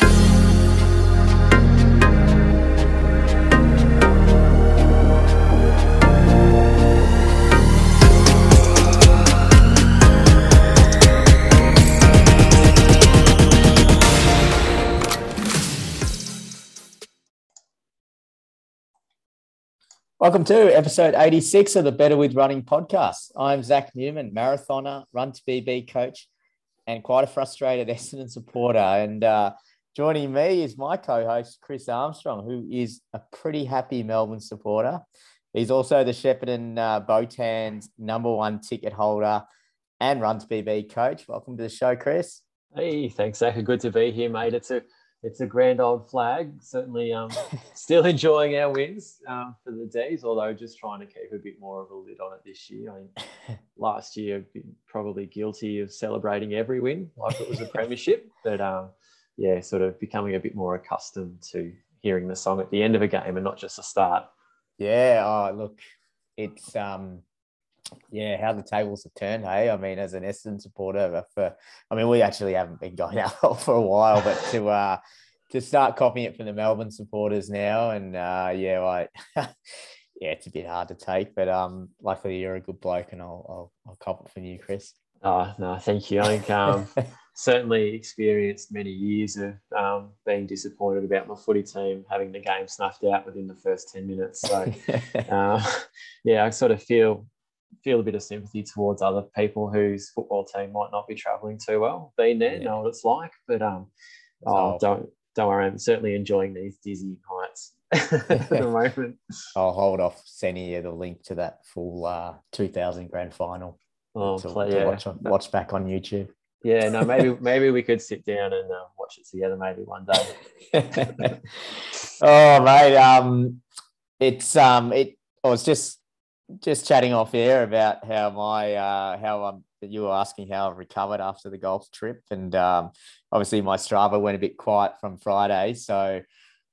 Thank Welcome to episode 86 of the Better with Running podcast. I'm Zach Newman, marathoner, run to PB coach, and quite a frustrated Essendon supporter. And uh, joining me is my co host, Chris Armstrong, who is a pretty happy Melbourne supporter. He's also the Shepparton uh, Botans number one ticket holder and run to PB coach. Welcome to the show, Chris. Hey, thanks, Zach. Good to be here, mate. It's a it's a grand old flag. Certainly, um, still enjoying our wins um, for the D's, although just trying to keep a bit more of a lid on it this year. I mean, last year I've been probably guilty of celebrating every win like it was a premiership, but um, yeah, sort of becoming a bit more accustomed to hearing the song at the end of a game and not just the start. Yeah. Oh, look, it's um, yeah, how the tables have turned. Hey, I mean, as an Essendon supporter, for I mean, we actually haven't been going out for a while, but to uh, to start copying it from the Melbourne supporters now, and uh, yeah, like, yeah, it's a bit hard to take, but um, luckily you're a good bloke, and I'll I'll, I'll cop it from you, Chris. Oh no, thank you. I think um, certainly experienced many years of um, being disappointed about my footy team having the game snuffed out within the first ten minutes. So uh, yeah, I sort of feel feel a bit of sympathy towards other people whose football team might not be travelling too well. Been there, yeah. know what it's like. But um, oh, don't don't worry, I'm certainly enjoying these dizzy heights at the moment. I'll hold off sending you the link to that full uh, 2000 grand final. Oh, to, play, to yeah. watch, watch back on YouTube. Yeah, no, maybe maybe we could sit down and uh, watch it together maybe one day. oh, mate, um, it's um, it. I was just just chatting off air about how my uh, how I'm you were asking how I've recovered after the golf trip, and um, obviously my Strava went a bit quiet from Friday, so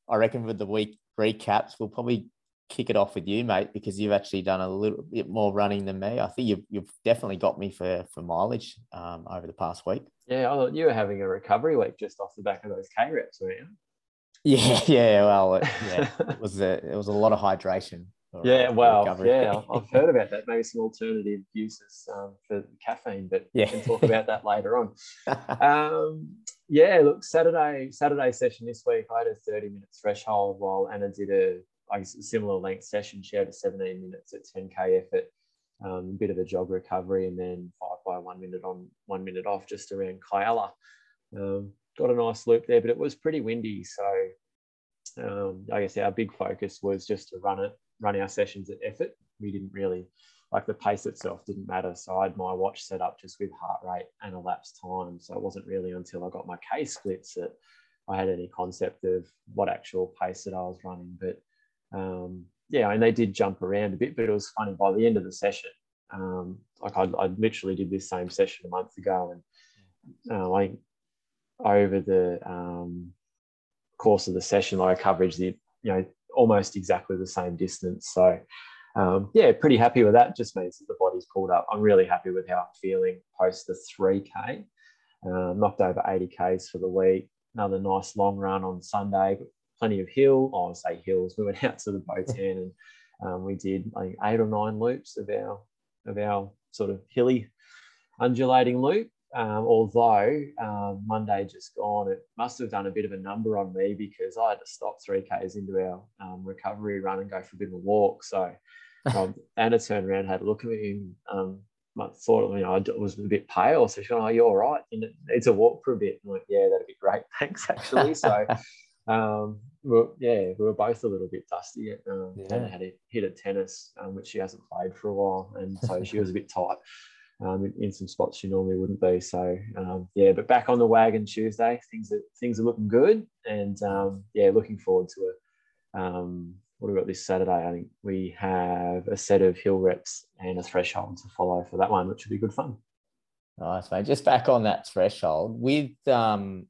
I reckon with the week recaps, we'll probably kick it off with you, mate, because you've actually done a little bit more running than me. I think you've, you've definitely got me for for mileage um, over the past week. Yeah, I thought you were having a recovery week just off the back of those K reps, weren't you? Yeah, yeah. Well, yeah, it was a it was a lot of hydration yeah, well, recovery. yeah, I've heard about that. Maybe some alternative uses um, for caffeine, but yeah. we can talk about that later on. Um, yeah, look, Saturday Saturday session this week, I had a 30 minute threshold while Anna did a, guess, a similar length session. She had a 17 minutes at 10K effort, um, a bit of a jog recovery, and then five by one minute on, one minute off just around Kialla. Um, got a nice loop there, but it was pretty windy. So um, I guess our big focus was just to run it run our sessions at effort. We didn't really like the pace itself didn't matter. So I had my watch set up just with heart rate and elapsed time. So it wasn't really until I got my K splits that I had any concept of what actual pace that I was running. But um, yeah, and they did jump around a bit, but it was funny by the end of the session. Um, like I, I literally did this same session a month ago, and uh, like over the um, course of the session, like I coverage the you know almost exactly the same distance. So, um, yeah, pretty happy with that. Just means that the body's pulled up. I'm really happy with how I'm feeling post the 3K. Uh, knocked over 80 Ks for the week. Another nice long run on Sunday, plenty of hill. I want to say hills. We went out to the Botan and um, we did I think eight or nine loops of our of our sort of hilly undulating loop. Um, although um, Monday just gone, it must have done a bit of a number on me because I had to stop three Ks into our um, recovery run and go for a bit of a walk. So um, Anna turned around, had a look at me, and um, thought, you know, I was a bit pale. So she went, "Oh, you're all right. You it's a walk for a bit." I'm like, "Yeah, that'd be great. Thanks, actually." So, um, well, yeah, we were both a little bit dusty. Um, yeah. Anna had a hit at tennis, um, which she hasn't played for a while, and so she was a bit tight um, in, in, some spots you normally wouldn't be. So um, yeah, but back on the wagon Tuesday, things are things are looking good, and um, yeah, looking forward to it. Um, what got this Saturday? I think we have a set of hill reps and a threshold to follow for that one, which will be good fun. Nice, mate. Just back on that threshold with um,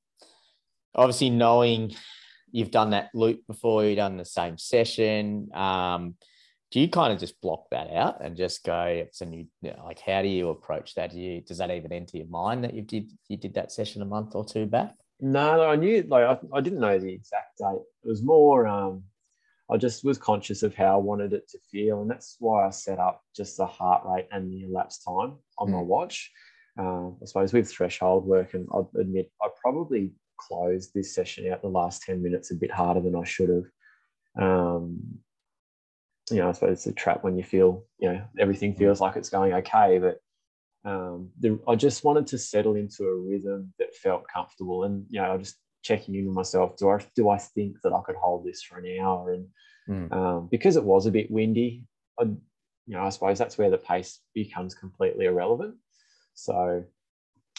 obviously knowing you've done that loop before, you've done the same session. Um, do you kind of just block that out and just go, it's a new, you know, like, how do you approach that? Do you, does that even enter your mind that you did, you did that session a month or two back? No, I knew, like, I, I didn't know the exact date. It was more, um, I just was conscious of how I wanted it to feel. And that's why I set up just the heart rate and the elapsed time on mm. my hmm. watch. Uh, I suppose with threshold work, and I'll admit I probably closed this session out the last 10 minutes a bit harder than I should have. Um, you know, I suppose it's a trap when you feel, you know, everything hmm. feels like it's going okay. But um, the, I just wanted to settle into a rhythm that felt comfortable. And, you know, I was just checking in with myself. Do I, do I think that I could hold this for an hour? And mm. um, because it was a bit windy, I, you know, I suppose that's where the pace becomes completely irrelevant. So,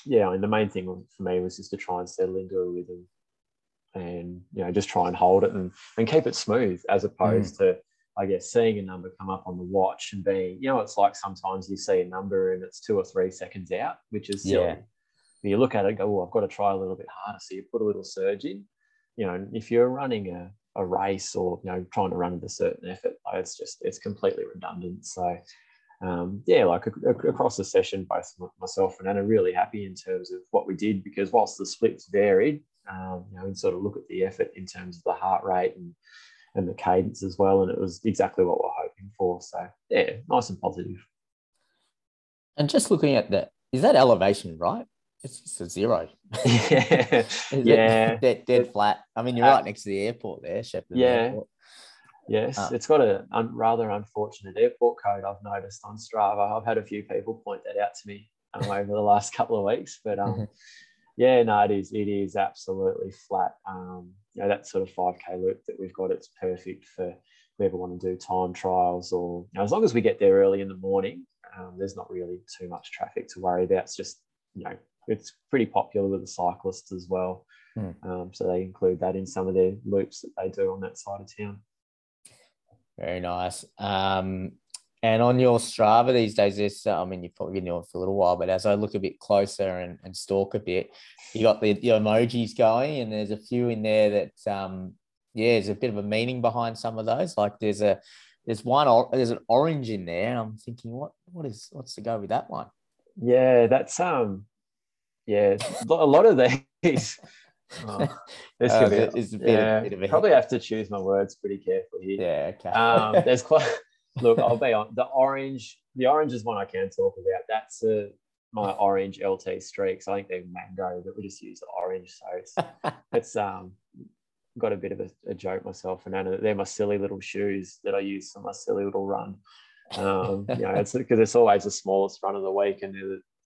yeah, I mean, the main thing for me was just to try and settle into a rhythm and, you know, just try and hold it and, and keep it smooth as opposed mm. to, I guess, seeing a number come up on the watch and being, you know, it's like sometimes you see a number and it's two or three seconds out, which is silly. Yeah. You look at it, go, oh, I've got to try a little bit harder. So you put a little surge in. You know, if you're running a, a race or you know trying to run at a certain effort, it's just it's completely redundant. So um, yeah, like across the session, both myself and Anna really happy in terms of what we did because whilst the splits varied, um, you know, and sort of look at the effort in terms of the heart rate and and the cadence as well, and it was exactly what we're hoping for. So yeah, nice and positive. And just looking at that, is that elevation right? It's a zero. yeah, yeah, dead, dead flat. I mean, you're uh, right next to the airport there, Shepparton. Yeah, airport. Yes, uh, it's got a un, rather unfortunate airport code I've noticed on Strava. I've had a few people point that out to me um, over the last couple of weeks, but um. Yeah, no, it is it is absolutely flat. Um, you know, that sort of five k loop that we've got, it's perfect for whoever want to do time trials or you know, as long as we get there early in the morning, um, there's not really too much traffic to worry about. It's just you know, it's pretty popular with the cyclists as well. Mm. so they include that in some of their loops that they do on that side of town. Very nice. Um, and on your Strava these days, this I mean, you've probably been on for a little while, but as I look a bit closer and, and stalk a bit, you got the, the emojis going, and there's a few in there that, um, yeah, there's a bit of a meaning behind some of those. Like there's a there's one there's an orange in there, and I'm thinking, what what is what's to go with that one? Yeah, that's um, yeah, a lot of these Oh, this could uh, be, a bit, yeah, bit of a probably have to choose my words pretty carefully. Here. Yeah, okay. um, there's quite. Look, I'll be on the orange. The orange is one I can talk about. That's a, my orange LT streaks. I think they're mango, but we just use the orange. So it's it's um got a bit of a, a joke myself and. They're my silly little shoes that I use for my silly little run. Um, you know, it's because it's always the smallest run of the week, and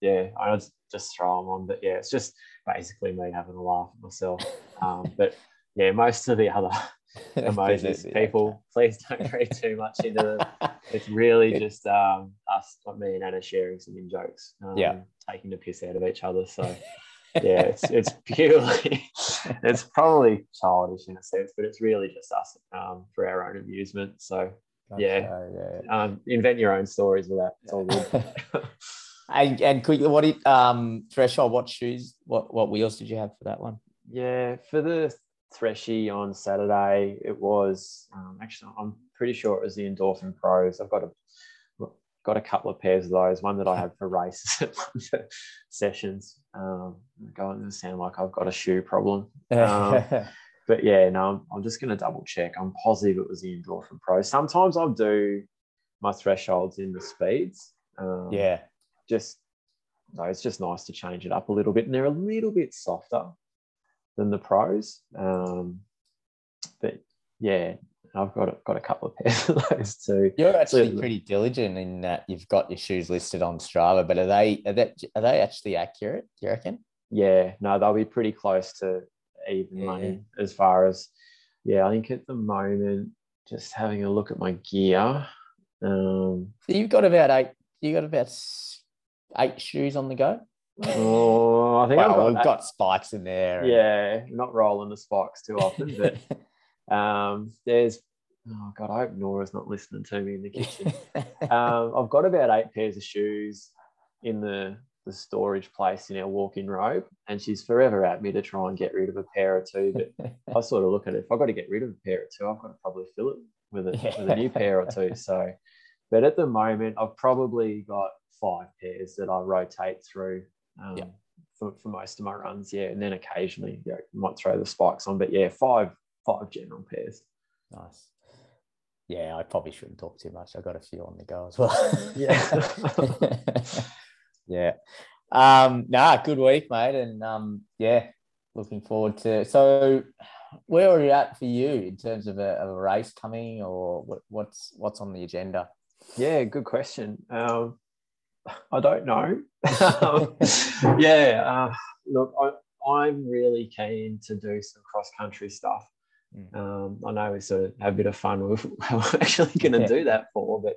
yeah, I just, just throw them on. But yeah, it's just basically me having a laugh at myself. Um, but yeah, most of the other emojis, people, please don't read too much into them. It's really just um, us, me and Anna, sharing some in jokes, um, yeah, taking the piss out of each other. So yeah, it's it's purely, it's probably childish in a sense, but it's really just us um, for our own amusement. So yeah, yeah. Um, invent your own stories with that. It's all good. And and quickly, what it um threshold? What shoes? What what wheels did you have for that one? Yeah, for the Threshy on Saturday, it was um, actually I'm pretty sure it was the Endorphin Pros. I've got a got a couple of pairs of those. One that I have for races, sessions. Um, going to sound like I've got a shoe problem. Um, but yeah, no, I'm, I'm just going to double check. I'm positive it was the Endorphin Pro. Sometimes I'll do my thresholds in the speeds. Um, yeah just no, it's just nice to change it up a little bit. And they're a little bit softer than the pros. Um, but yeah, I've got a, got a couple of pairs of those too. You're actually so, pretty diligent in that you've got your shoes listed on Strava, but are they are that are they actually accurate? Do you reckon? Yeah, no, they'll be pretty close to even yeah. money as far as yeah. I think at the moment, just having a look at my gear. Um, so you've got about eight. You got about eight shoes on the go. Oh, I think well, I've got, got, spikes in there. Yeah, not rolling the spikes too often, but um, there's oh god, I hope Nora's not listening to me in the kitchen. um, I've got about eight pairs of shoes in the the storage place in our walk-in robe, and she's forever at me to try and get rid of a pair or two. But I sort of look at it. If I've got to get rid of a pair or two, I've got to probably fill it with a, yeah. with a new pair or two. So, but at the moment, I've probably got five pairs that I rotate through um, yeah. for, for most of my runs. Yeah, and then occasionally you might throw the spikes on, but yeah, five five general pairs. Nice. Yeah, I probably shouldn't talk too much. I've got a few on the go as well. yeah. yeah. Um, nah, good week, mate. And um, yeah, looking forward to so where are you at for you in terms of a, of a race coming or what, what's what's on the agenda? Yeah, good question. Um, I don't know. yeah, uh, look, I, am really keen to do some cross country stuff. Mm. Um, I know we sort of have a bit of fun with what we're actually going to yeah. do that for, but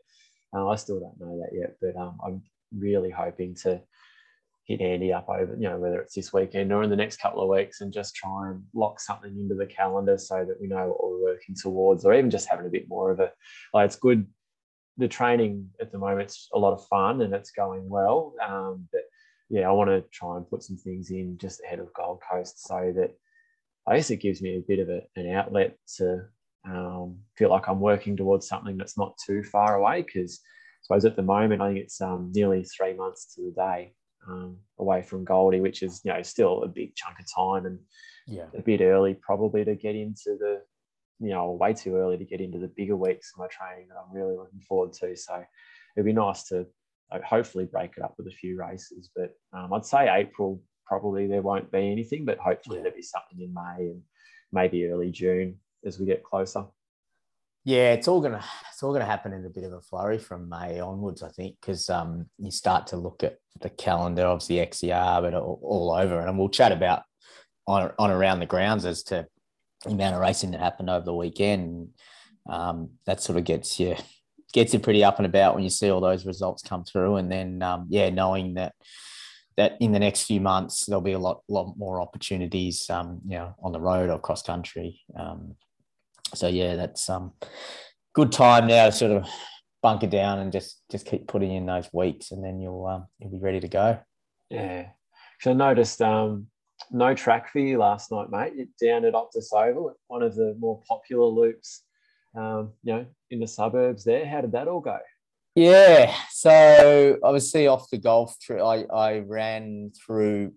uh, I still don't know that yet. But um, I'm really hoping to hit Andy up over, you know, whether it's this weekend or in the next couple of weeks and just try and lock something into the calendar so that we know what we're working towards, or even just having a bit more of a like it's good. The training at the moment's a lot of fun and it's going well. Um, but yeah, I want to try and put some things in just ahead of Gold Coast so that I guess it gives me a bit of a, an outlet to um, feel like I'm working towards something that's not too far away because I suppose at the moment I think it's um, nearly three months to the day um, away from Goldie, which is you know still a big chunk of time and yeah, a bit early probably to get into the you know way too early to get into the bigger weeks of my training that I'm really looking forward to. So it'd be nice to uh, hopefully break it up with a few races, but um, I'd say April probably there won't be anything, but hopefully yeah. there'll be something in May and maybe early June as we get closer. Yeah, it's all gonna it's all gonna happen in a bit of a flurry from May onwards, I think, because um, you start to look at the calendar, obviously XCR, but all, all, over, and we'll chat about on on around the grounds as to amount of racing that happened over the weekend. Um, that sort of gets you gets you pretty up and about when you see all those results come through, and then um, yeah, knowing that that in the next few months there'll be a lot lot more opportunities, um, you know, on the road or cross country. Um, so yeah, that's um good time now to sort of bunker down and just just keep putting in those weeks, and then you'll um, you'll be ready to go. Yeah. So I noticed um, no track for you last night, mate. Down at Optus Oval, one of the more popular loops, um, you know, in the suburbs. There, how did that all go? Yeah. So obviously off the golf trip, I I ran through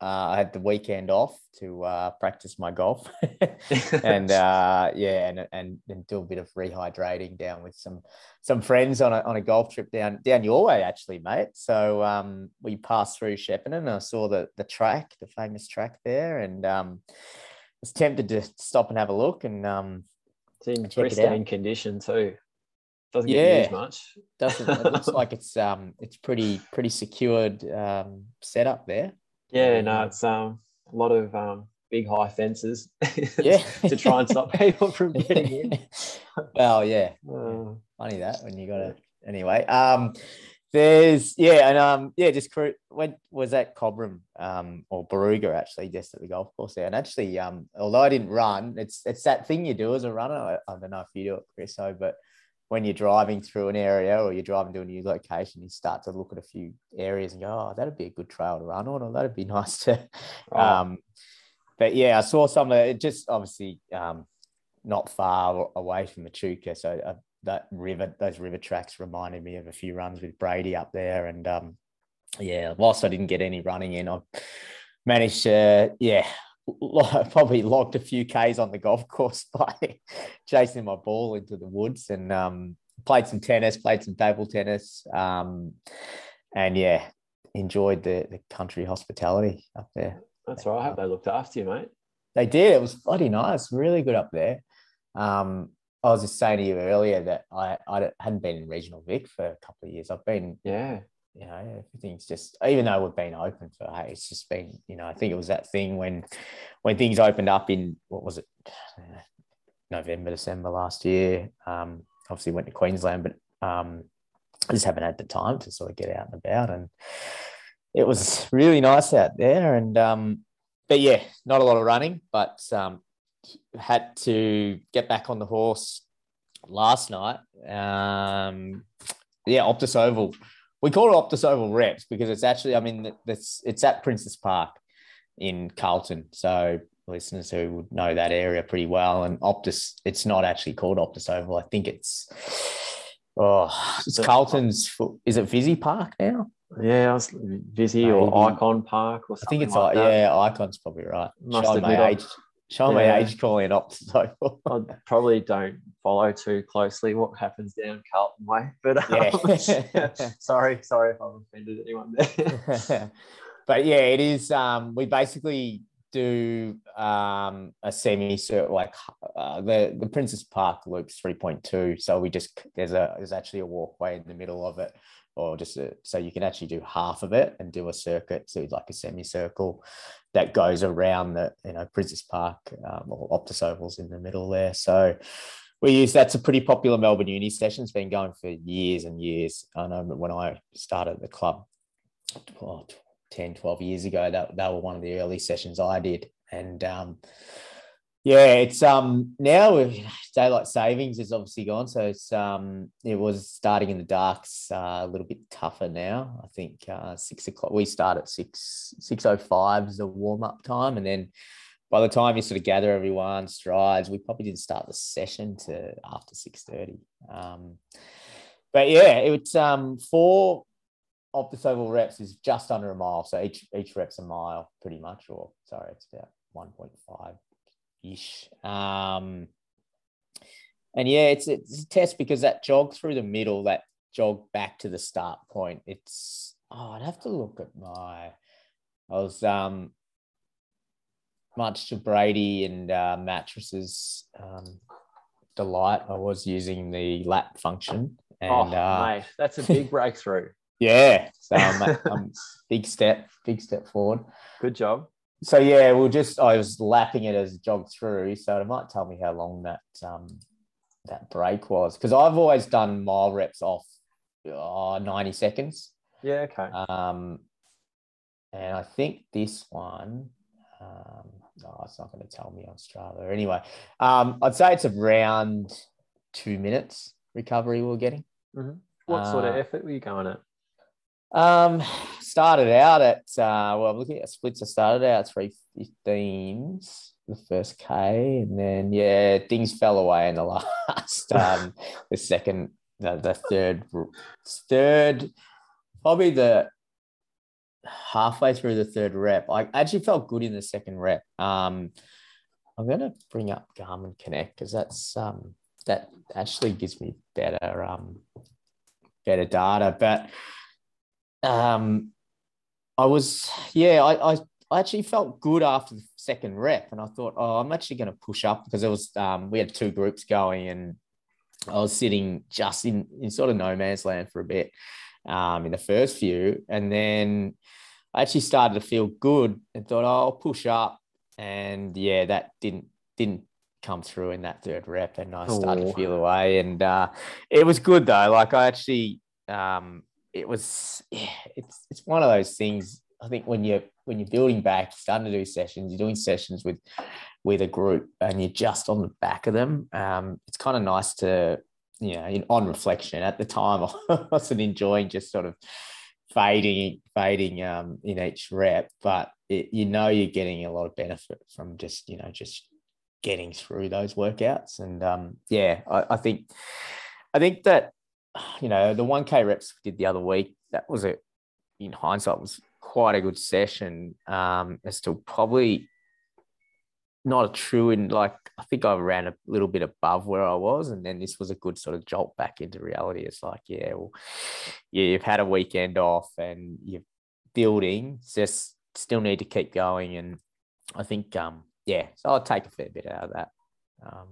uh, I had the weekend off to uh, practice my golf, and uh, yeah, and, and and do a bit of rehydrating down with some some friends on a on a golf trip down down your way, actually, mate. So um, we passed through Shepparton, and I saw the the track, the famous track there, and um, was tempted to stop and have a look, and um, it's in pristine it condition too. Doesn't yeah, get much. Doesn't. It looks like it's um it's pretty pretty secured um setup there. Yeah, no, it's um a lot of um big high fences yeah. to try and stop people from getting in. Well yeah. Uh, funny that when you got to anyway um there's yeah and um yeah just when was that cobram um or Barooga actually just at the golf course there. And actually um although i didn't run it's it's that thing you do as a runner. I, I don't know if you do it chris so but when you're driving through an area or you're driving to a new location, you start to look at a few areas and go, "Oh, that'd be a good trail to run on, or that'd be nice to." Oh. Um, but yeah, I saw some of it. Just obviously um, not far away from Echuca, so uh, that river, those river tracks reminded me of a few runs with Brady up there, and um, yeah, whilst I didn't get any running in, I managed to yeah probably logged a few Ks on the golf course by chasing my ball into the woods and um, played some tennis, played some table tennis. Um, and yeah, enjoyed the, the country hospitality up there. That's right. I hope they looked after you, mate. They did. It was bloody nice. Really good up there. Um, I was just saying to you earlier that I, I hadn't been in regional Vic for a couple of years. I've been yeah you know, everything's just even though we've been open for hey, it's just been, you know, I think it was that thing when when things opened up in what was it, November, December last year. Um, obviously went to Queensland, but um, I just haven't had the time to sort of get out and about, and it was really nice out there. And um, but yeah, not a lot of running, but um, had to get back on the horse last night. Um, yeah, Optus Oval we call it Optus Oval Reps because it's actually, I mean, it's it's at Princes Park in Carlton. So listeners who would know that area pretty well. And Optus, it's not actually called Optus Oval. I think it's oh, it's Carlton's. Is it Visy Park now? Yeah, was Visy or Ikon Park or something. I think it's like yeah, Ikon's probably right. Must Showing my age. Showing yeah. my age calling it Optus Oval. I probably don't follow too closely what happens down Carlton Way, but um, yeah. sorry, sorry if I've offended anyone there. but yeah, it is. Um, we basically do um, a semi circle like uh, the the Princes Park loop's three point two. So we just there's a there's actually a walkway in the middle of it, or just a, so you can actually do half of it and do a circuit, so like a semicircle that goes around the you know Princes Park um, or Optus Ovals in the middle there. So we use that's a pretty popular Melbourne Uni session. It's been going for years and years. I know when I started the club. Oh, 10, 12 years ago. That, that were one of the early sessions I did. And um, yeah, it's um now daylight savings is obviously gone, so it's um it was starting in the darks uh, a little bit tougher now. I think uh, six o'clock. We start at six six oh five is the warm up time, and then by the time you sort of gather everyone strides, we probably didn't start the session to after six thirty. Um, but yeah, it's um four Optus Oval reps is just under a mile. So each each rep's a mile pretty much, or sorry, it's about 1.5 ish. Um, and yeah, it's it's a test because that jog through the middle, that jog back to the start point, it's oh, I'd have to look at my I was um much to Brady and uh, mattresses um, delight. I was using the lap function. And, oh, uh, mate, that's a big breakthrough. Yeah. So um, um, big step, big step forward. Good job. So yeah, we'll just I was lapping it as it jogged through. So it might tell me how long that um that break was. Because I've always done mile reps off oh, 90 seconds. Yeah, okay. Um and I think this one um no, it's not going to tell me on Strava. Anyway, um, I'd say it's around two minutes recovery we're getting. Mm-hmm. What uh, sort of uh, effort were you going at? Um, started out at uh, well, I'm looking at splits. I started out three fifteens the first K, and then yeah, things fell away in the last um the second the, the third third probably the halfway through the third rep. I actually felt good in the second rep. Um, I'm gonna bring up Garmin Connect because that's um that actually gives me better um better data, but um, I was, yeah, I, I, I actually felt good after the second rep, and I thought, oh, I'm actually going to push up because it was, um, we had two groups going, and I was sitting just in, in sort of no man's land for a bit um, in the first few, and then I actually started to feel good and thought, oh, I'll push up, and yeah, that didn't didn't come through in that third rep, and I started oh. to feel away, and uh, it was good though. Like I actually um, it was it's it's one of those things. I think when you're when you're building back, you're starting to do sessions, you're doing sessions with with a group, and you're just on the back of them. Um, it's kind of nice to you know, in, on reflection. At the time, I wasn't enjoying just sort of fading fading um, in each rep, but it, you know you're getting a lot of benefit from just you know just getting through those workouts. And um, yeah, I, I think I think that you know, the 1K reps we did the other week, that was a, in hindsight, was quite a good session. Um, it's still probably not a true and like I think I ran a little bit above where I was, and then this was a good sort of jolt back into reality. It's like, yeah, well, yeah, you've had a weekend off and you're building, just still need to keep going. And I think, um, yeah, so I'll take a fair bit out of that. Um,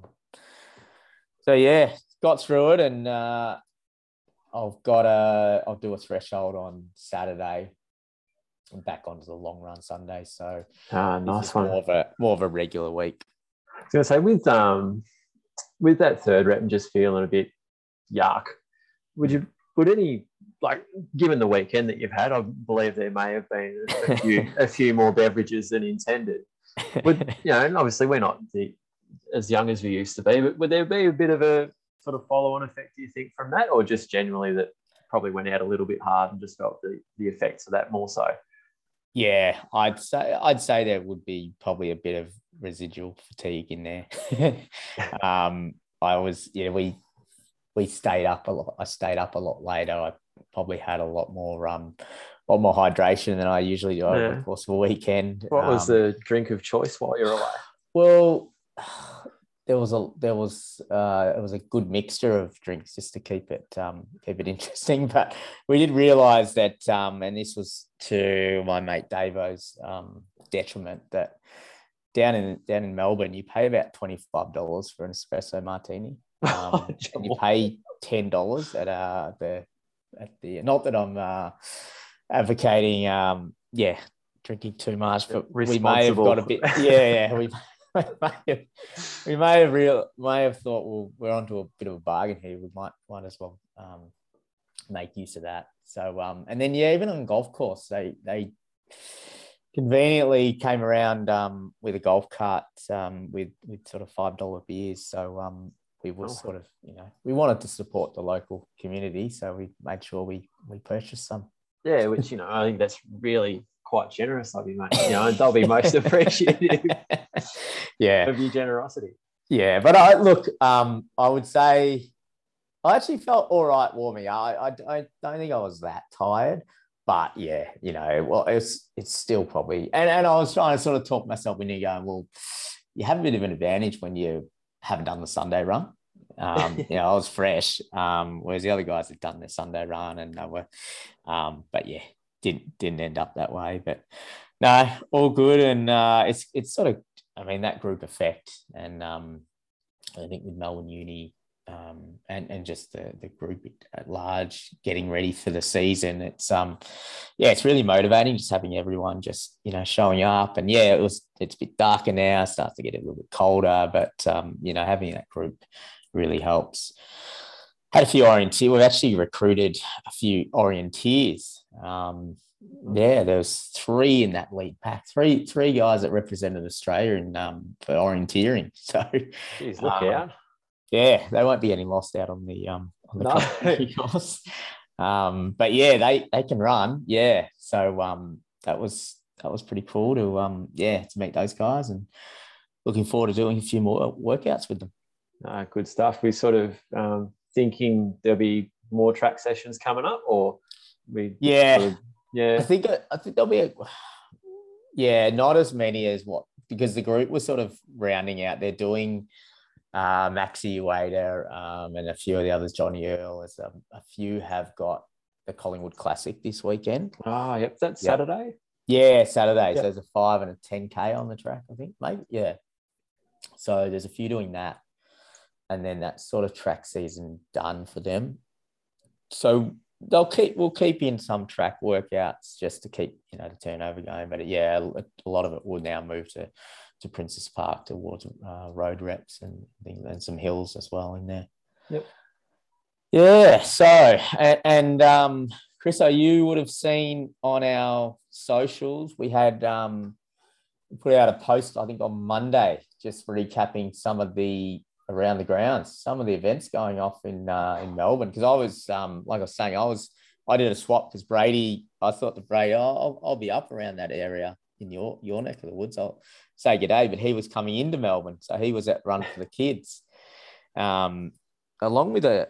so yeah, got through it, and uh, I've got a I'll do a threshold on Saturday and back onto the long run Sunday. So ah, nice one. More of a more of a regular week. I was gonna say with um with that third rep and just feeling a bit yuck, would you would any like given the weekend that you've had, I believe there may have been a few a few more beverages than intended. Would you know, and obviously we're not the, as young as we used to be, but would there be a bit of a sort of follow on effect do you think from that, or just generally that probably went out a little bit hard and just felt the, the effects of that more so? Yeah, I'd say I'd say there would be probably a bit of residual fatigue in there. um, I was yeah we we stayed up a lot. I stayed up a lot later. I probably had a lot more um a lot more hydration than I usually do over the course of a weekend. What was um, the drink of choice while you're away? Well, there was a there was uh, it was a good mixture of drinks just to keep it um, keep it interesting. But we did realise that, um, and this was to my mate Davo's um, detriment, that down in down in Melbourne you pay about twenty five dollars for an espresso martini, um, and you pay ten dollars at uh, the at the not that I'm uh, advocating um, yeah drinking too much, but we may have got a bit yeah yeah we we may have real may have thought well we're onto a bit of a bargain here. We might might as well um, make use of that. So um, and then yeah, even on golf course, they they conveniently came around um, with a golf cart um, with with sort of five dollar beers. So um, we were sort of you know we wanted to support the local community, so we made sure we we purchased some. Yeah, which you know I think that's really quite generous of you, mate. You know, and they'll be most appreciative. yeah, of your generosity. Yeah, but I look, um, I would say I actually felt all right warming. I, I, I don't think I was that tired, but yeah, you know, well, it's it's still probably, and, and I was trying to sort of talk myself into going, well, you have a bit of an advantage when you haven't done the Sunday run. Um, you know, I was fresh, um, whereas the other guys had done their Sunday run and they were, um, but yeah, didn't didn't end up that way. But no, all good, and uh, it's it's sort of I mean that group effect, and um, I think with Melbourne Uni. Um, and and just the the group at large getting ready for the season. It's um, yeah, it's really motivating just having everyone just you know showing up. And yeah, it was it's a bit darker now, starts to get a little bit colder, but um, you know having that group really helps had a few orienteers. We've actually recruited a few orienteers. Um, yeah, there was three in that lead pack. Three three guys that represented Australia in um, for orienteering. So, Jeez, look um, out! Yeah, they won't be any lost out on the um on the no. course. um, but yeah, they they can run. Yeah, so um, that was that was pretty cool to um yeah to meet those guys and looking forward to doing a few more workouts with them. Uh, good stuff. We sort of um, thinking there'll be more track sessions coming up, or we? Yeah, sort of, yeah. I think I think there'll be a. Yeah, not as many as what because the group was sort of rounding out. They're doing uh, Maxi Wader um, and a few of the others, Johnny Earl. As a, a, few have got the Collingwood Classic this weekend. Ah, oh, yep, that's yep. Saturday. Yeah, Saturday. Yep. So there's a five and a ten k on the track. I think, maybe. Yeah. So there's a few doing that and then that sort of track season done for them. So they'll keep we'll keep in some track workouts just to keep you know the turnover going. But yeah, a lot of it will now move to to Princes Park towards uh, road reps and and some hills as well in there. Yep. Yeah. So and, and um, Chris, so you would have seen on our socials we had um, put out a post I think on Monday just recapping some of the around the grounds. Some of the events going off in uh, in Melbourne because I was um, like I was saying, I was I did a swap because Brady. I thought the Brady, oh, I'll, I'll be up around that area in your your neck of the woods. I'll say good day, but he was coming into Melbourne, so he was at Run for the Kids, um, along with a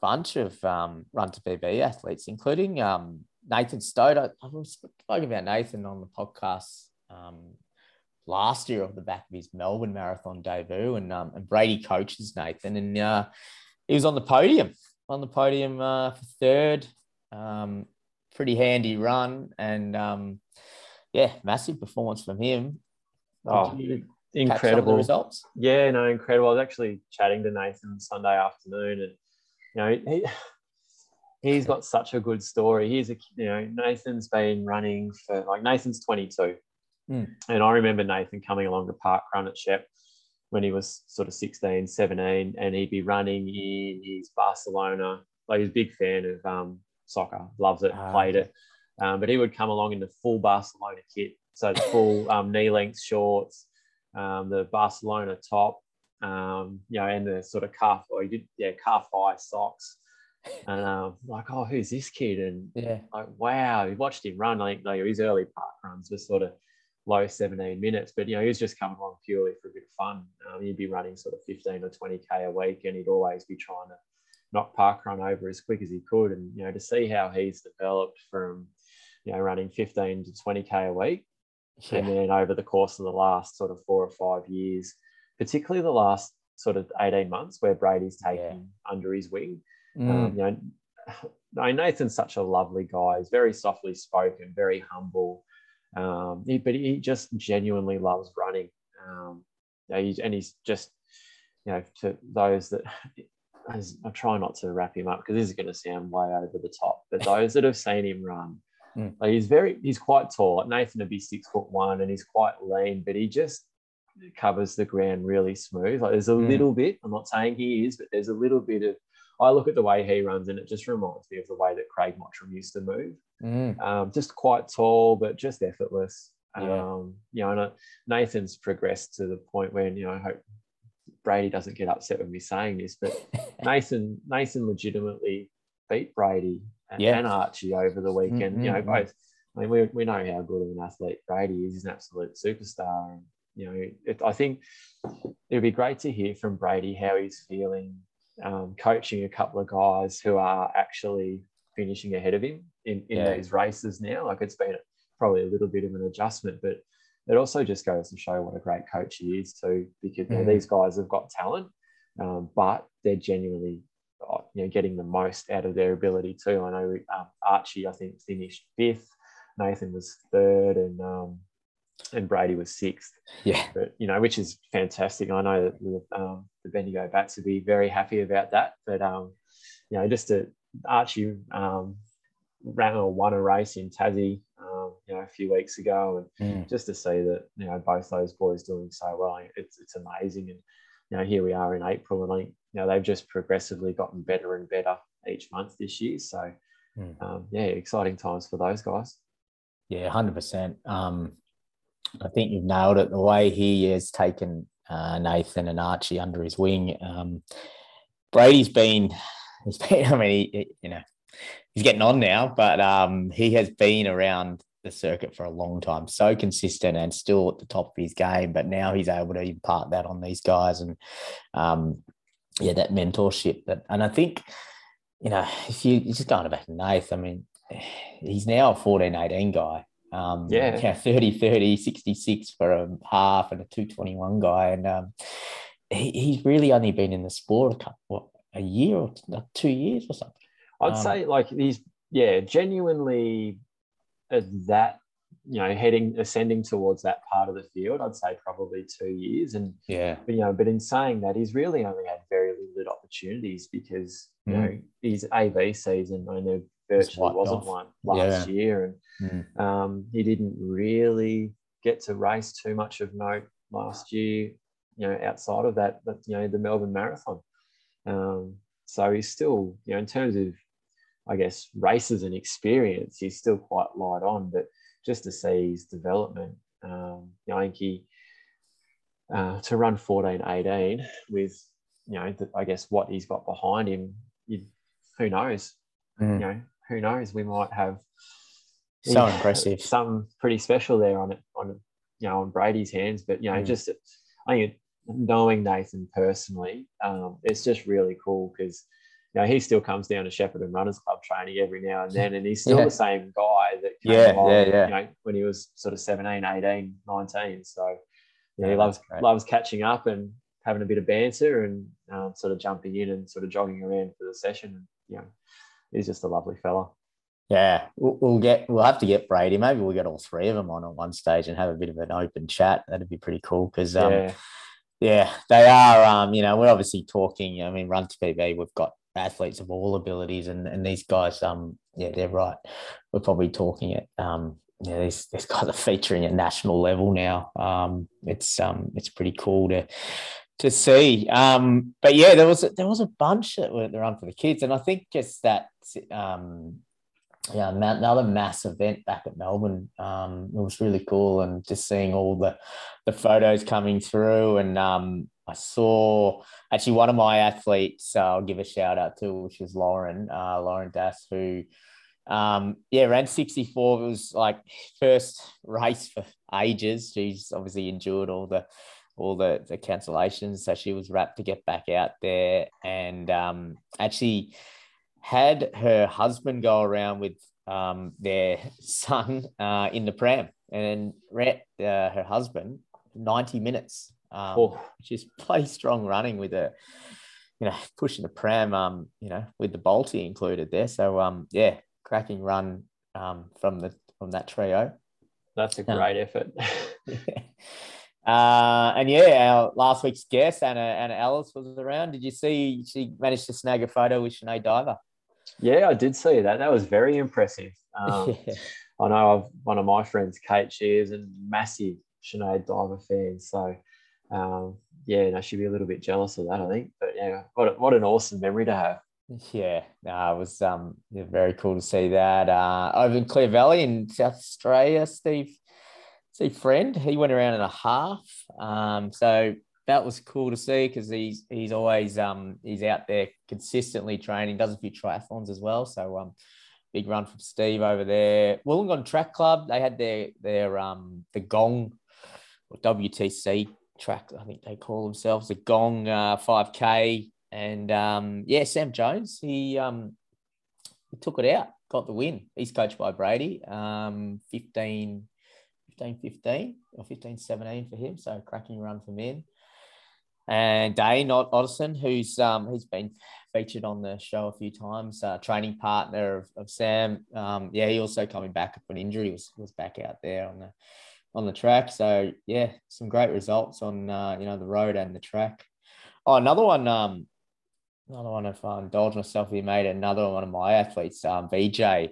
bunch of um, Run to PB athletes, including um, Nathan Stode. I, I was talking about Nathan on the podcast um, last year off the back of his Melbourne Marathon debut, and um, and Brady coaches Nathan, and uh, he was on the podium on the podium uh, for third. Um, pretty handy run, and um, yeah, massive performance from him. Oh, incredible results. Yeah, no, incredible. I was actually chatting to Nathan Sunday afternoon, and you know he. He's got such a good story. He's a, you know, Nathan's been running for like Nathan's 22 Mm. And I remember Nathan coming along the park run at Shep when he was sort of 16, 17, and he'd be running in his Barcelona. Like he's a big fan of um, soccer, loves it, ah, played it. Um, but he would come along in the full Barcelona kit. So the full um, knee length shorts, um, the Barcelona top, um, you know, and the sort of calf, or he did, yeah, calf high socks. And um, like, oh, who's this kid? And yeah, like, wow, we watched him run. I think like, his early park runs were sort of low 17 minutes. But you know, he was just coming along purely for a bit of fun. Um, he'd be running sort of 15 or 20k a week, and he'd always be trying to knock park run over as quick as he could. And you know, to see how he's developed from you know running 15 to 20k a week, yeah. and then over the course of the last sort of four or five years, particularly the last sort of 18 months where Brady's taken yeah. under his wing. Um, mm. Um, you know, Nathan's such a lovely guy. He's very softly spoken, very humble. Um, he, but he just genuinely loves running. Um, and he's just, you know, to those that I try not to wrap him up because this is going to sound way over the top. But those that have seen him run, mm. like he's very, he's quite tall. Nathan would be six foot one, and he's quite lean, but he just covers the ground really smooth. Like there's a mm. little bit. I'm not saying he is, but there's a little bit of I look at the way he runs and it just reminds me of the way that Craig Mottram used to move. Mm. Um, just quite tall, but just effortless. Yeah. Um, you know, Nathan's progressed to the point where, you know, I hope Brady doesn't get upset with me saying this, but Nathan, Nathan legitimately beat Brady and, yeah. and Archie over the weekend. Mm-hmm. You know, mm-hmm. both. I mean, we, we know how good of an athlete Brady is. He's an absolute superstar. And, you know, it, I think it'd be great to hear from Brady how he's feeling um, coaching a couple of guys who are actually finishing ahead of him in, in yeah. these races now. Like it's been probably a little bit of an adjustment, but it also just goes to show what a great coach he is too, because mm-hmm. these guys have got talent, um, but they're genuinely uh, you know getting the most out of their ability too. I know um, Archie, I think, finished fifth. Nathan was third, and um, and Brady was sixth. Yeah, but you know, which is fantastic. I know that um, the Bendigo Bats would be very happy about that. But um, you know, just to Archie um, ran or won a race in Tassie, um, you know, a few weeks ago, and mm. just to see that you know both those boys doing so well, it's it's amazing. And you know, here we are in April, and I, you know they've just progressively gotten better and better each month this year. So mm. um, yeah, exciting times for those guys. Yeah, 100%. um. I think you've nailed it. The way he has taken uh, Nathan and Archie under his wing. Um, Brady's been, he's been. I mean, he, you know, he's getting on now, but um, he has been around the circuit for a long time, so consistent and still at the top of his game. But now he's able to impart that on these guys, and um, yeah, that mentorship. That, and I think, you know, if you just going back to Nathan, I mean, he's now a 14, 18 guy. Um, yeah. yeah, 30, 30, 66 for a half and a 221 guy. And um, he, he's really only been in the sport a couple, what, a year or two years or something. I'd um, say like he's, yeah, genuinely at that, you know, heading, ascending towards that part of the field, I'd say probably two years. And, yeah, but, you know, but in saying that, he's really only had very limited opportunities because, you mm. know, his AV season, I know virtually wasn't off. one last yeah. year, and mm. um, he didn't really get to race too much of note last year. You know, outside of that, but you know, the Melbourne Marathon. Um, so he's still, you know, in terms of, I guess, races and experience, he's still quite light on. But just to see his development, um, you know, I think he uh, to run 14, 18 with, you know, the, I guess what he's got behind him, you, who knows? Mm. You know, who knows? We might have so yeah, impressive, something pretty special there on it on you know on Brady's hands. But you know, mm. just I think knowing Nathan personally, um, it's just really cool because you know he still comes down to Shepparton Runners Club training every now and then, and he's still yeah. the same guy that came yeah, along, yeah, yeah. You know, when he was sort of 17, 18, 19. So yeah, he loves loves catching up and having a bit of banter and um, sort of jumping in and sort of jogging around for the session. You know, he's just a lovely fella. Yeah, we'll, we'll, get we'll have to get Brady. Maybe we'll get all three of them on at one stage and have a bit of an open chat. That'd be pretty cool because um, yeah. yeah, they are. Um, you know, we're obviously talking. I mean, Run to PB, we've got athletes of all abilities, and and these guys, um, yeah, they're right. We're probably talking at um, yeah, these these guys are featuring at national level now. Um, it's um, it's pretty cool to to see. Um, but yeah, there was a, there was a bunch that were around for the kids, and I think just that um, yeah, another mass event back at Melbourne. Um, it was really cool, and just seeing all the the photos coming through, and um, I saw actually one of my athletes. Uh, I'll give a shout out to, which was Lauren, uh, Lauren Das, who um, yeah, ran 64. It was like first race for ages. She's obviously endured all the all the, the cancellations, so she was rapt to get back out there and um, actually had her husband go around with um, their son uh, in the pram and ran uh, her husband 90 minutes. Um, oh. She's play strong running with a, you know, pushing the pram, um, you know, with the Balti included there. So, um, yeah, cracking run um, from the from that trio. That's a great effort. yeah. Uh, and yeah, our last week's guest, Anna, Anna Ellis, was around. Did you see she managed to snag a photo with Sinead Diver? Yeah, I did see that. That was very impressive. Um, yeah. I know I've, one of my friends, Kate, she is a massive Sinead Diver fan. So, um, yeah, no, she'd be a little bit jealous of that, I think. But yeah, what, what an awesome memory to have. Yeah, no, it was um, yeah, very cool to see that. Uh, over in Clare Valley in South Australia, Steve, Steve Friend, he went around in a half. Um, so that was cool to see because he's he's always um he's out there consistently training, does a few triathlons as well. So um big run from Steve over there. Wollongong Track Club, they had their their um the Gong or WTC track, I think they call themselves the Gong uh, 5K. And um yeah, Sam Jones, he um he took it out, got the win. He's coached by Brady. Um 15 15 15 or 15 17 for him. So cracking run for men and Dane Otterson, who's um, he's been featured on the show a few times, uh, training partner of, of Sam. Um, yeah, he also coming back from injury was was back out there on the on the track. So yeah, some great results on uh, you know the road and the track. Oh, another one. Um, another one. If I indulge myself, he made another one of my athletes, um, VJ.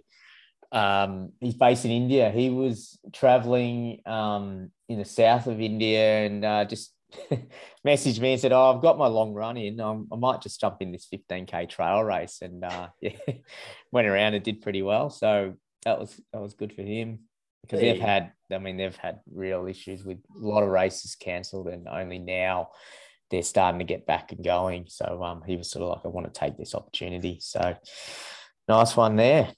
Um, he's based in India. He was traveling um, in the south of India and uh, just messaged me and said, "Oh, I've got my long run in. Um, I might just jump in this 15k trail race." And uh, yeah, went around and did pretty well. So that was that was good for him because they've had. I mean, they've had real issues with a lot of races cancelled, and only now they're starting to get back and going. So um, he was sort of like, "I want to take this opportunity." So nice one there.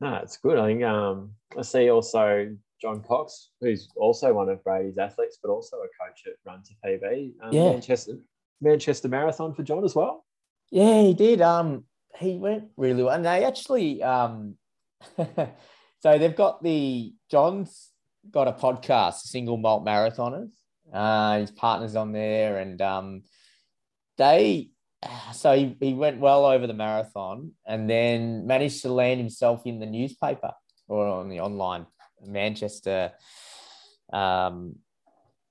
No, it's good. I think um, I see also John Cox, who's also one of Brady's athletes, but also a coach at Run to PB. Um, yeah. Manchester, Manchester Marathon for John as well. Yeah, he did. Um, he went really well, and they actually um, so they've got the John's got a podcast, Single Malt Marathoners. Uh, his partners on there, and um, they so he, he went well over the marathon, and then managed to land himself in the newspaper or on the online Manchester um,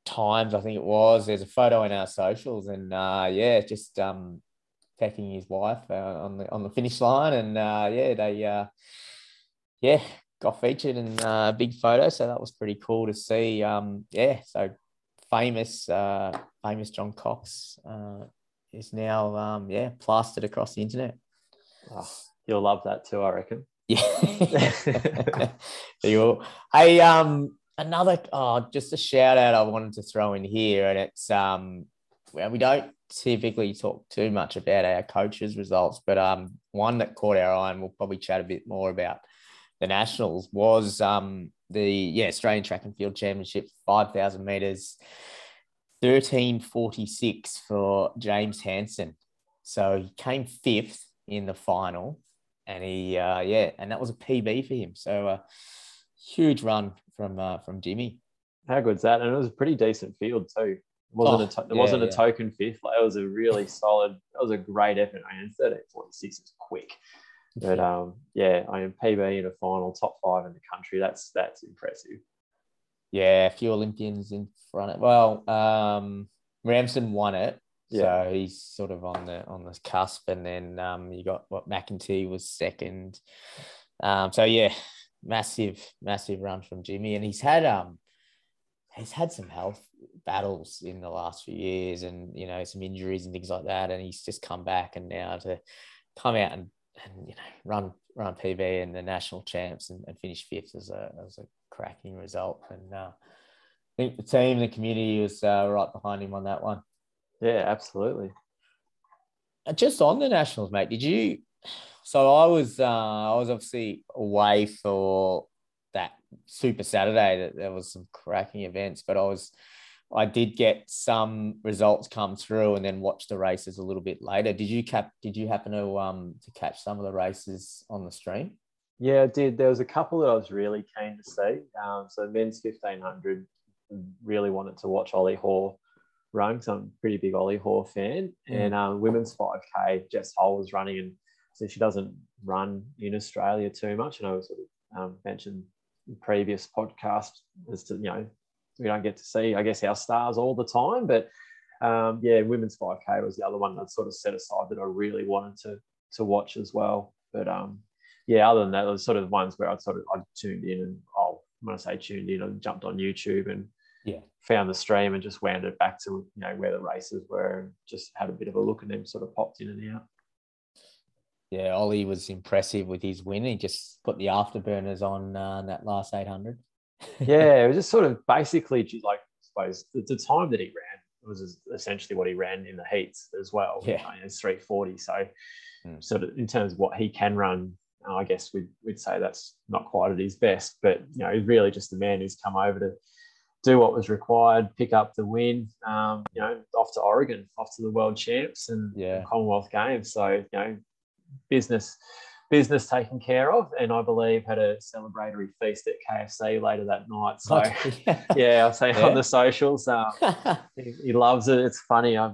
Times, I think it was. There's a photo in our socials, and uh, yeah, just um, his wife uh, on the on the finish line, and uh, yeah, they uh, yeah got featured in uh, a big photo, so that was pretty cool to see. Um, yeah, so famous uh, famous John Cox is now um, yeah plastered across the internet. Oh, you'll love that too, I reckon. Yeah. you Hey, um, another oh, just a shout out I wanted to throw in here, and it's um, well, we don't typically talk too much about our coaches' results, but um, one that caught our eye, and we'll probably chat a bit more about the nationals was um the yeah Australian Track and Field Championship, five thousand meters, thirteen forty six for James Hansen. So he came fifth in the final and he uh, yeah, and that was a PB for him. So uh, huge run from uh, from Jimmy. How good's that? And it was a pretty decent field too. It wasn't oh, a to- it yeah, wasn't a token fifth. Like it was a really solid. It was a great effort. I mean, thirteen forty six is quick. But um, yeah, I mean PB in a final, top five in the country. That's that's impressive. Yeah, a few Olympians in front of. Well, um, Ramsden won it, yeah. So he's sort of on the on the cusp, and then um, you got what McEntee was second. Um, so yeah, massive, massive run from Jimmy, and he's had um, he's had some health battles in the last few years, and you know some injuries and things like that, and he's just come back, and now to come out and and you know run run PB and the national champs and, and finish fifth as a as a cracking result, and uh, I think the team, the community was uh, right behind him on that one. Yeah, absolutely. Uh, just on the nationals, mate. Did you? So I was, uh, I was obviously away for that Super Saturday that there was some cracking events, but I was I did get some results come through and then watch the races a little bit later. Did you cap? Did you happen to um to catch some of the races on the stream? Yeah, I did. There was a couple that I was really keen to see. Um, so men's fifteen hundred, really wanted to watch Ollie Hoare run because I'm a pretty big Ollie Hoare fan. Mm. And um, women's five k, Jess Hull was running, and so she doesn't run in Australia too much. And I was sort of um, mentioned in previous podcast as to you know we don't get to see, I guess, our stars all the time. But um, yeah, women's 5K was the other one that sort of set aside that I really wanted to to watch as well. But um, yeah, other than that, was sort of ones where I'd sort of I tuned in and oh, when I say tuned in, I jumped on YouTube and yeah, found the stream and just wound it back to you know where the races were and just had a bit of a look and then sort of popped in and out. Yeah, Ollie was impressive with his win. He just put the afterburners on uh, that last 800 yeah, it was just sort of basically like I suppose the, the, time that he ran was essentially what he ran in the heats as well. Yeah, you know, it's three forty. So, mm. sort of in terms of what he can run, I guess we'd we'd say that's not quite at his best. But you know, he's really just a man who's come over to do what was required, pick up the win. Um, you know, off to Oregon, off to the World Champs and yeah. Commonwealth Games. So you know, business business taken care of, and I believe had a celebratory feast at KFC later that night. So yeah, I'll say yeah. on the socials, um, he, he, loves it. It's funny. I,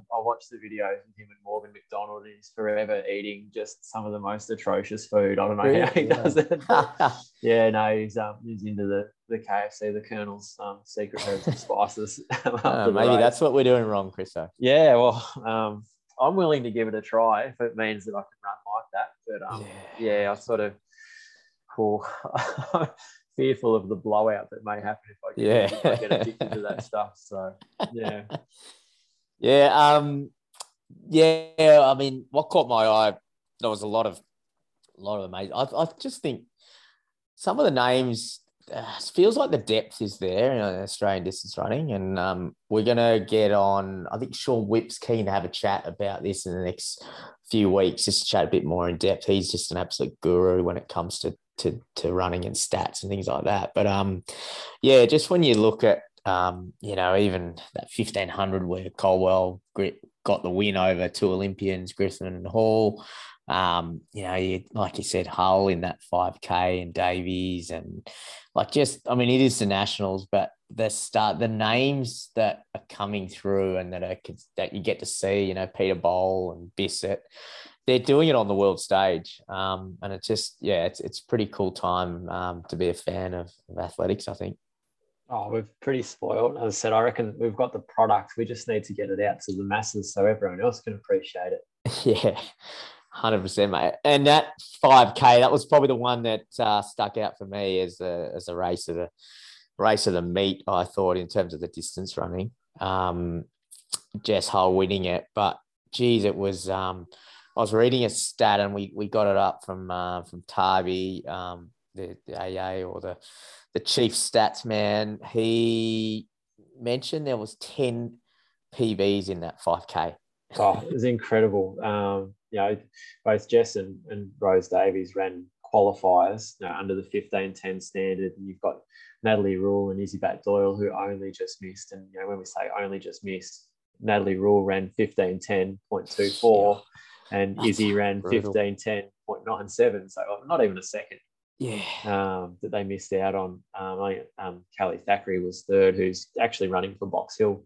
The videos of him and Morgan McDonald. He's forever eating just some of the most atrocious food. I don't know really? how he does it. yeah, no, he's um, he's into the the KFC, the Colonel's um, secret herbs and spices. uh, maybe that's what we're doing wrong, Chris. Yeah, well, um, I'm willing to give it a try if it means that I can run like that. But um, yeah. yeah, I sort of cool. fearful of the blowout that may happen if I get, yeah. if I get addicted to that stuff. So yeah. Yeah. Um yeah, I mean what caught my eye, there was a lot of a lot of amazing. I, I just think some of the names uh, feels like the depth is there in Australian distance running, and um, we're gonna get on. I think Sean Whip's keen to have a chat about this in the next few weeks, just to chat a bit more in depth. He's just an absolute guru when it comes to to to running and stats and things like that. But um, yeah, just when you look at um, you know, even that fifteen hundred where Caldwell got the win over two Olympians, Griffith and Hall. Um, you know, you, like you said, Hull in that 5K and Davies and like just, I mean, it is the Nationals, but the start, the names that are coming through and that are that you get to see, you know, Peter Bol and Bissett, they're doing it on the world stage. Um, and it's just, yeah, it's it's pretty cool time um, to be a fan of, of athletics, I think. Oh, we're pretty spoiled. As I said, I reckon we've got the product. We just need to get it out to the masses so everyone else can appreciate it. Yeah. Hundred percent, mate. And that five k, that was probably the one that uh, stuck out for me as a as a race of the race of the meet. I thought in terms of the distance running, um, Jess Hull winning it, but geez, it was. Um, I was reading a stat, and we we got it up from uh, from Tarby, um, the, the AA or the the chief stats man. He mentioned there was ten PBs in that five k. Oh, it was incredible. Um, you know, both Jess and, and Rose Davies ran qualifiers you know, under the 1510 standard. And you've got Natalie Rule and Izzy Batt-Doyle who only just missed. And you know, when we say only just missed, Natalie Rule ran 1510.24 and Izzy ran 1510.97. So not even a second. Yeah. Um, that they missed out on. Um, I, um, Calli Thackery was third, who's actually running for Box Hill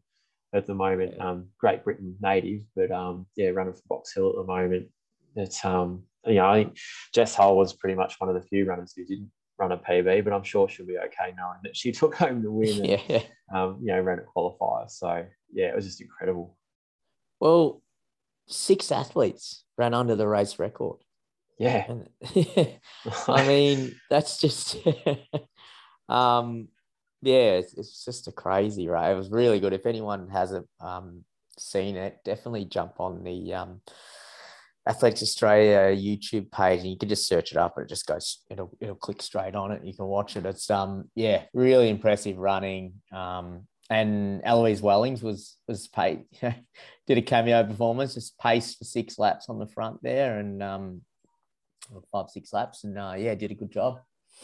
at the moment. Um, Great Britain native, but um, yeah, running for Box Hill at the moment. It's um, you know, I think Jess Hull was pretty much one of the few runners who didn't run a PB, but I'm sure she'll be okay knowing that she took home the win. And, yeah. Um, you know, ran a qualifier. So yeah, it was just incredible. Well, six athletes ran under the race record. Yeah. And, I mean, that's just um yeah, it's, it's just a crazy right. It was really good. If anyone hasn't um, seen it, definitely jump on the um, Athletics Australia YouTube page, and you can just search it up, and it just goes. It'll it'll click straight on it. You can watch it. It's um yeah, really impressive running. Um, and Eloise Wellings was was paid, did a cameo performance, just paced for six laps on the front there, and um, five six laps, and uh, yeah, did a good job.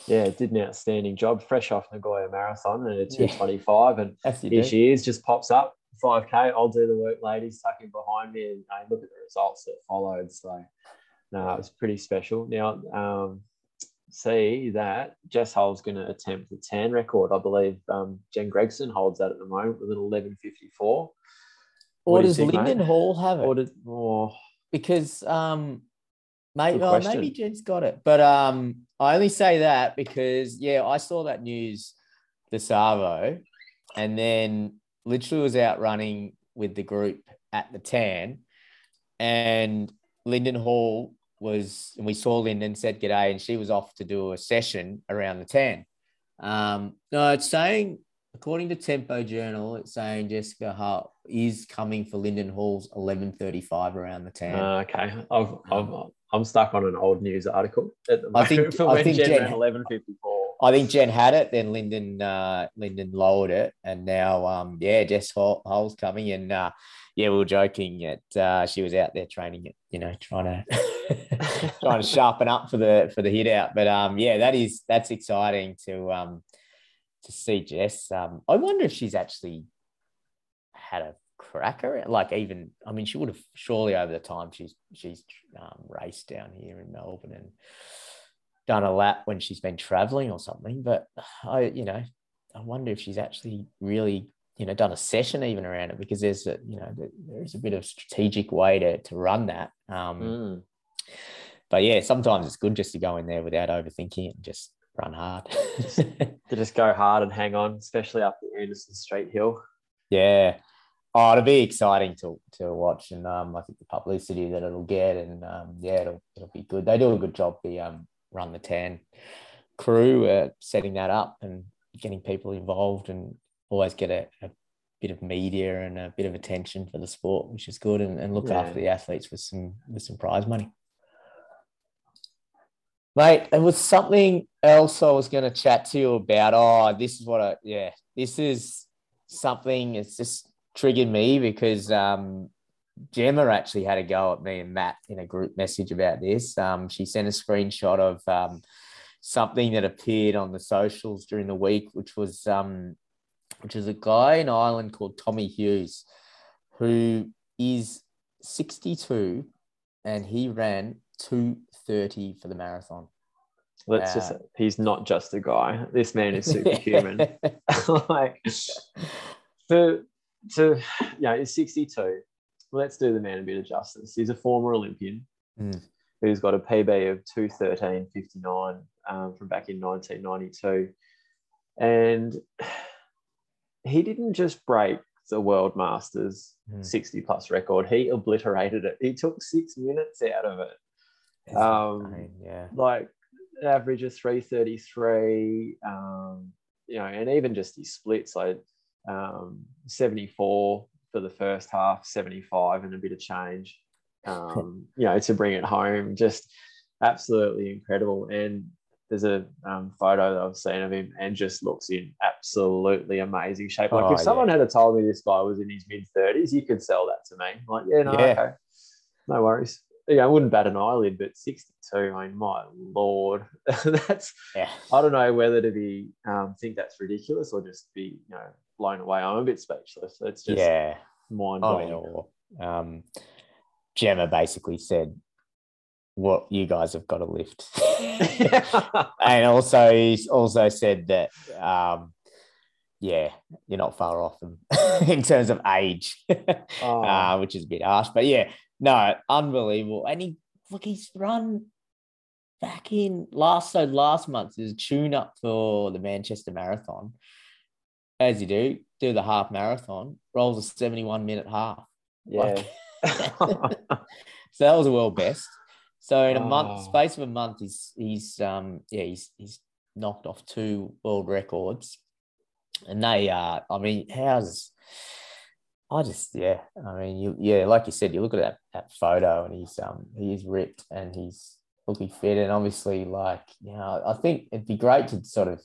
yeah, did an outstanding job, fresh off Nagoya Marathon and a 225. Yeah. And here she is, just pops up 5K. I'll do the work, ladies, tucking behind me and uh, look at the results that followed. So, no, it was pretty special. Now, um, see that Jess Hull's going to attempt the 10 record. I believe um, Jen Gregson holds that at the moment with an 1154. Or does think, Linden? Hall have it? Or did, oh, because um, maybe, well, maybe Jen's got it. But um, I only say that because, yeah, I saw that news, the Savo, and then literally was out running with the group at the tan. And Linden Hall was, and we saw Linden said g'day, and she was off to do a session around the tan. Um, no, it's saying, according to Tempo Journal, it's saying Jessica Hart is coming for Linden Hall's 11.35 around the tan. Uh, okay. I've, I've, I'm stuck on an old news article I think, for I think Jen, Jen 11.54. I think Jen had it, then Linden uh, Linden lowered it, and now um, yeah, Jess Hull's coming, and uh, yeah, we were joking that uh, she was out there training it, you know, trying to trying to sharpen up for the for the hit out. But um, yeah, that is that's exciting to um to see Jess. Um, I wonder if she's actually had a cracker, like even I mean, she would have surely over the time she's she's um, raced down here in Melbourne and done a lap when she's been traveling or something. But I, you know, I wonder if she's actually really, you know, done a session even around it because there's a, you know, there's a bit of strategic way to to run that. Um, mm. But yeah, sometimes it's good just to go in there without overthinking it and just run hard. to just go hard and hang on, especially up the Anderson Street Hill. Yeah. Oh, it'll be exciting to to watch, and um, I think the publicity that it'll get, and um, yeah, it'll it'll be good. They do a good job. The um, run the tan crew uh, setting that up and getting people involved and always get a, a, bit of media and a bit of attention for the sport which is good and, and look yeah. after the athletes with some with some prize money mate there was something else i was going to chat to you about oh this is what i yeah this is something it's just triggered me because um Gemma actually had a go at me and Matt in a group message about this. Um, she sent a screenshot of um, something that appeared on the socials during the week, which was um, which is a guy in Ireland called Tommy Hughes, who is 62 and he ran 230 for the marathon. Let's uh, just he's not just a guy. This man is superhuman. like to yeah, he's 62 let's do the man a bit of justice. He's a former Olympian mm. who's got a PB of 213.59 um, from back in 1992. And he didn't just break the World Masters mm. 60 plus record, he obliterated it. He took six minutes out of it. Um, yeah. Like average of 333, um, you know, and even just his splits, like um, 74 for the first half, 75 and a bit of change, um, you know, to bring it home. Just absolutely incredible. And there's a um, photo that I've seen of him and just looks in absolutely amazing shape. Like oh, if someone yeah. had told me this guy was in his mid 30s, you could sell that to me. Like, yeah, no, yeah. okay. No worries. Yeah, I wouldn't bat an eyelid, but 62, I mean, my lord, that's, yeah. I don't know whether to be, um, think that's ridiculous or just be, you know, blown away. I'm a bit speechless. It's just yeah, mind blowing. Oh, um, Gemma basically said, "What you guys have got to lift," and also also said that, um, yeah, you're not far off them in terms of age, oh. uh, which is a bit harsh. But yeah, no, unbelievable. And he look, he's run back in last so last month is tune up for the Manchester Marathon as you do, do the half marathon, rolls a 71 minute half. Yeah. Like, so that was a world best. So in a oh. month, space of a month, he's he's um yeah he's he's knocked off two world records, and they uh I mean how's I just yeah I mean you yeah like you said you look at that that photo and he's um he's ripped and he's looking fit and obviously like you know I think it'd be great to sort of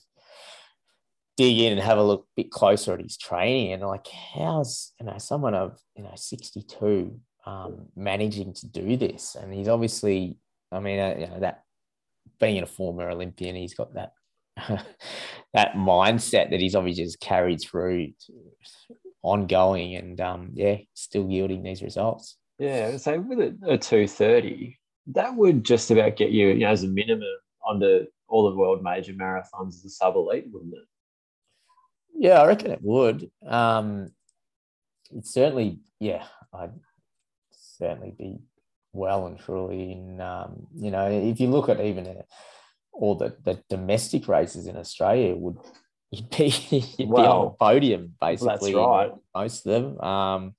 dig in and have a look a bit closer at his training and like how's you know someone of you know 62 um, managing to do this and he's obviously i mean uh, you know that being a former Olympian, he's got that that mindset that he's obviously just carried through ongoing and um, yeah, still yielding these results. Yeah, so with a, a 230, that would just about get you, you know, as a minimum under all the world major marathons as a sub elite, wouldn't it? Yeah, I reckon it would. Um, it certainly, yeah, I'd certainly be well and truly in, um, you know, if you look at even a, all the, the domestic races in Australia would you'd be you'd well, be on the podium basically. That's right. Most of them. Um,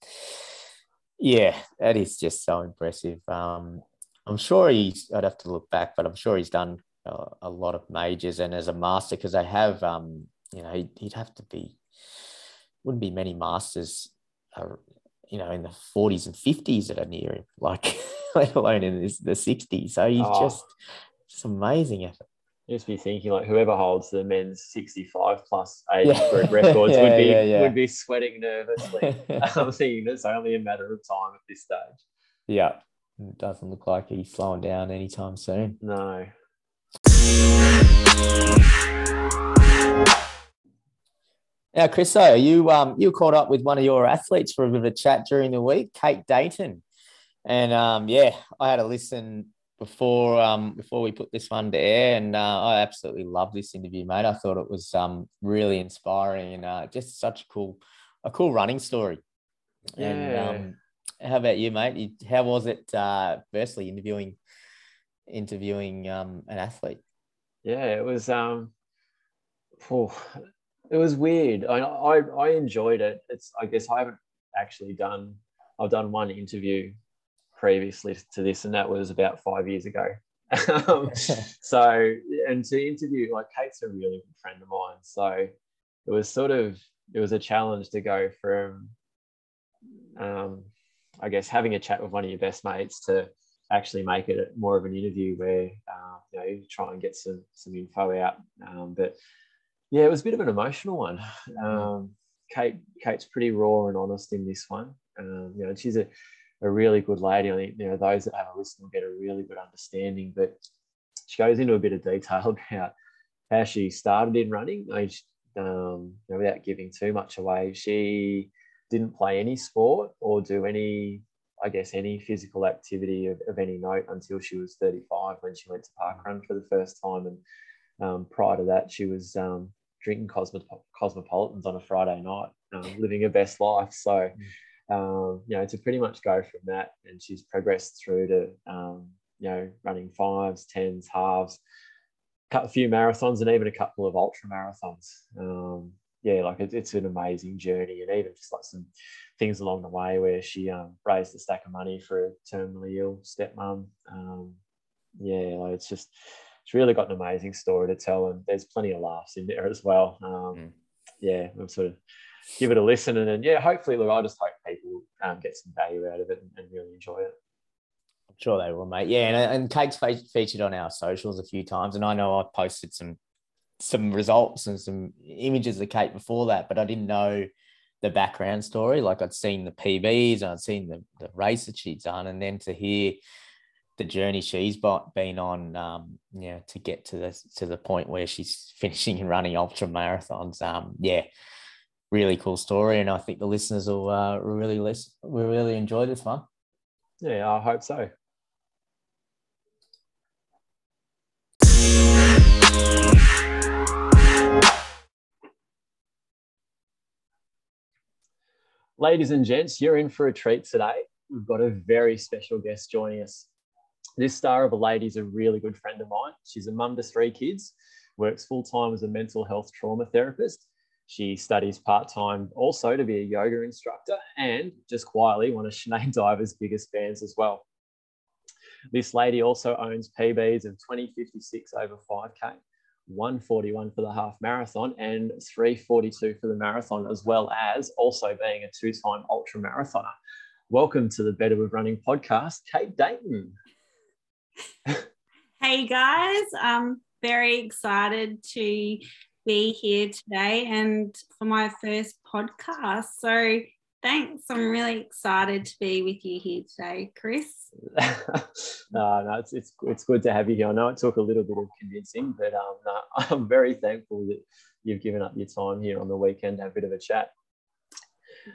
yeah, that is just so impressive. Um, I'm sure he's. I'd have to look back, but I'm sure he's done a, a lot of majors and as a master because they have. Um, you know, he'd, he'd, have to be. Wouldn't be many masters. Uh, you know, in the 40s and 50s that are near him, like let alone in the 60s. So he's oh. just just amazing effort. Just be thinking like whoever holds the men's 65 plus age yeah. group records yeah, would be yeah, would be sweating nervously. I'm thinking it's only a matter of time at this stage. Yeah. It doesn't look like he's slowing down anytime soon. No. Now, Chris, so you um you caught up with one of your athletes for a bit of a chat during the week, Kate Dayton, and um yeah, I had a listen before um before we put this one to air, and uh, I absolutely love this interview, mate. I thought it was um really inspiring and uh, just such a cool a cool running story. Yeah. And um, how about you, mate? How was it? Uh, firstly, interviewing interviewing um, an athlete. Yeah, it was. Um, oh, it was weird. I, I I enjoyed it. It's. I guess I haven't actually done. I've done one interview previously to this, and that was about five years ago. um, so, and to interview, like Kate's a really good friend of mine. So it was sort of, it was a challenge to go from, um, I guess, having a chat with one of your best mates to actually make it more of an interview where, uh, you know, you try and get some, some info out. Um, but yeah, it was a bit of an emotional one. Um, Kate, Kate's pretty raw and honest in this one. Um, you know, she's a, a really good lady. I think you know those that have a listen will get a really good understanding. But she goes into a bit of detail about how she started in running. I mean, um, you know, without giving too much away, she didn't play any sport or do any, I guess, any physical activity of, of any note until she was 35 when she went to parkrun for the first time. And um, prior to that, she was um, drinking cosmopolitans on a Friday night, um, living her best life. So. Mm um, you know, to pretty much go from that. And she's progressed through to, um, you know, running fives, tens, halves, cut a few marathons, and even a couple of ultra marathons. Um, yeah, like it, it's an amazing journey, and even just like some things along the way where she um, raised a stack of money for a terminally ill stepmom. Um, yeah, like it's just it's really got an amazing story to tell, and there's plenty of laughs in there as well. Um, mm. Yeah, I'm sort of give it a listen. And then, yeah, hopefully, look, I just hope people um, get some value out of it and, and, really enjoy it. I'm sure they will, mate. Yeah, and, and Kate's featured on our socials a few times, and I know I posted some some results and some images of Kate before that, but I didn't know the background story. Like I'd seen the PBs, and I'd seen the, the race that she'd done, and then to hear the journey she's been on, um, yeah, to get to the to the point where she's finishing and running ultra marathons. Um, yeah, really cool story, and I think the listeners will uh, really listen, will really enjoy this one. Yeah, I hope so. Ladies and gents, you're in for a treat today. We've got a very special guest joining us. This star of a lady is a really good friend of mine. She's a mum to three kids, works full time as a mental health trauma therapist, she studies part time also to be a yoga instructor and just quietly one of Sinead Diver's biggest fans as well. This lady also owns PBs of 2056 over 5K, 141 for the half marathon, and 342 for the marathon, as well as also being a two time ultra marathoner. Welcome to the Better with Running podcast, Kate Dayton. Hey guys, I'm very excited to be here today and for my first podcast. So Thanks. I'm really excited to be with you here today, Chris. no, no, it's, it's it's good to have you here. I know it took a little bit of convincing, but um, no, I'm very thankful that you've given up your time here on the weekend to have a bit of a chat.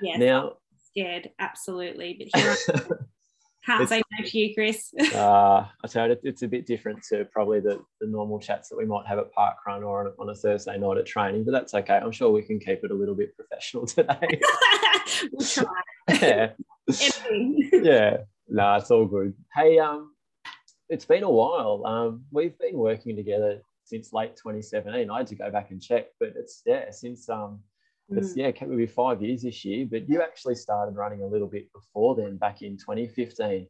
Yes. Now, scared, absolutely, but here Can't say no to you, Chris. uh, I tell you, it's a bit different to probably the, the normal chats that we might have at park run or on, on a Thursday night at training, but that's okay. I'm sure we can keep it a little bit professional today. we'll try. yeah. yeah. No, it's all good. Hey, um, it's been a while. Um, we've been working together since late 2017. I had to go back and check, but it's yeah, since um it's mm. yeah, it will be five years this year. But you actually started running a little bit before then, back in 2015.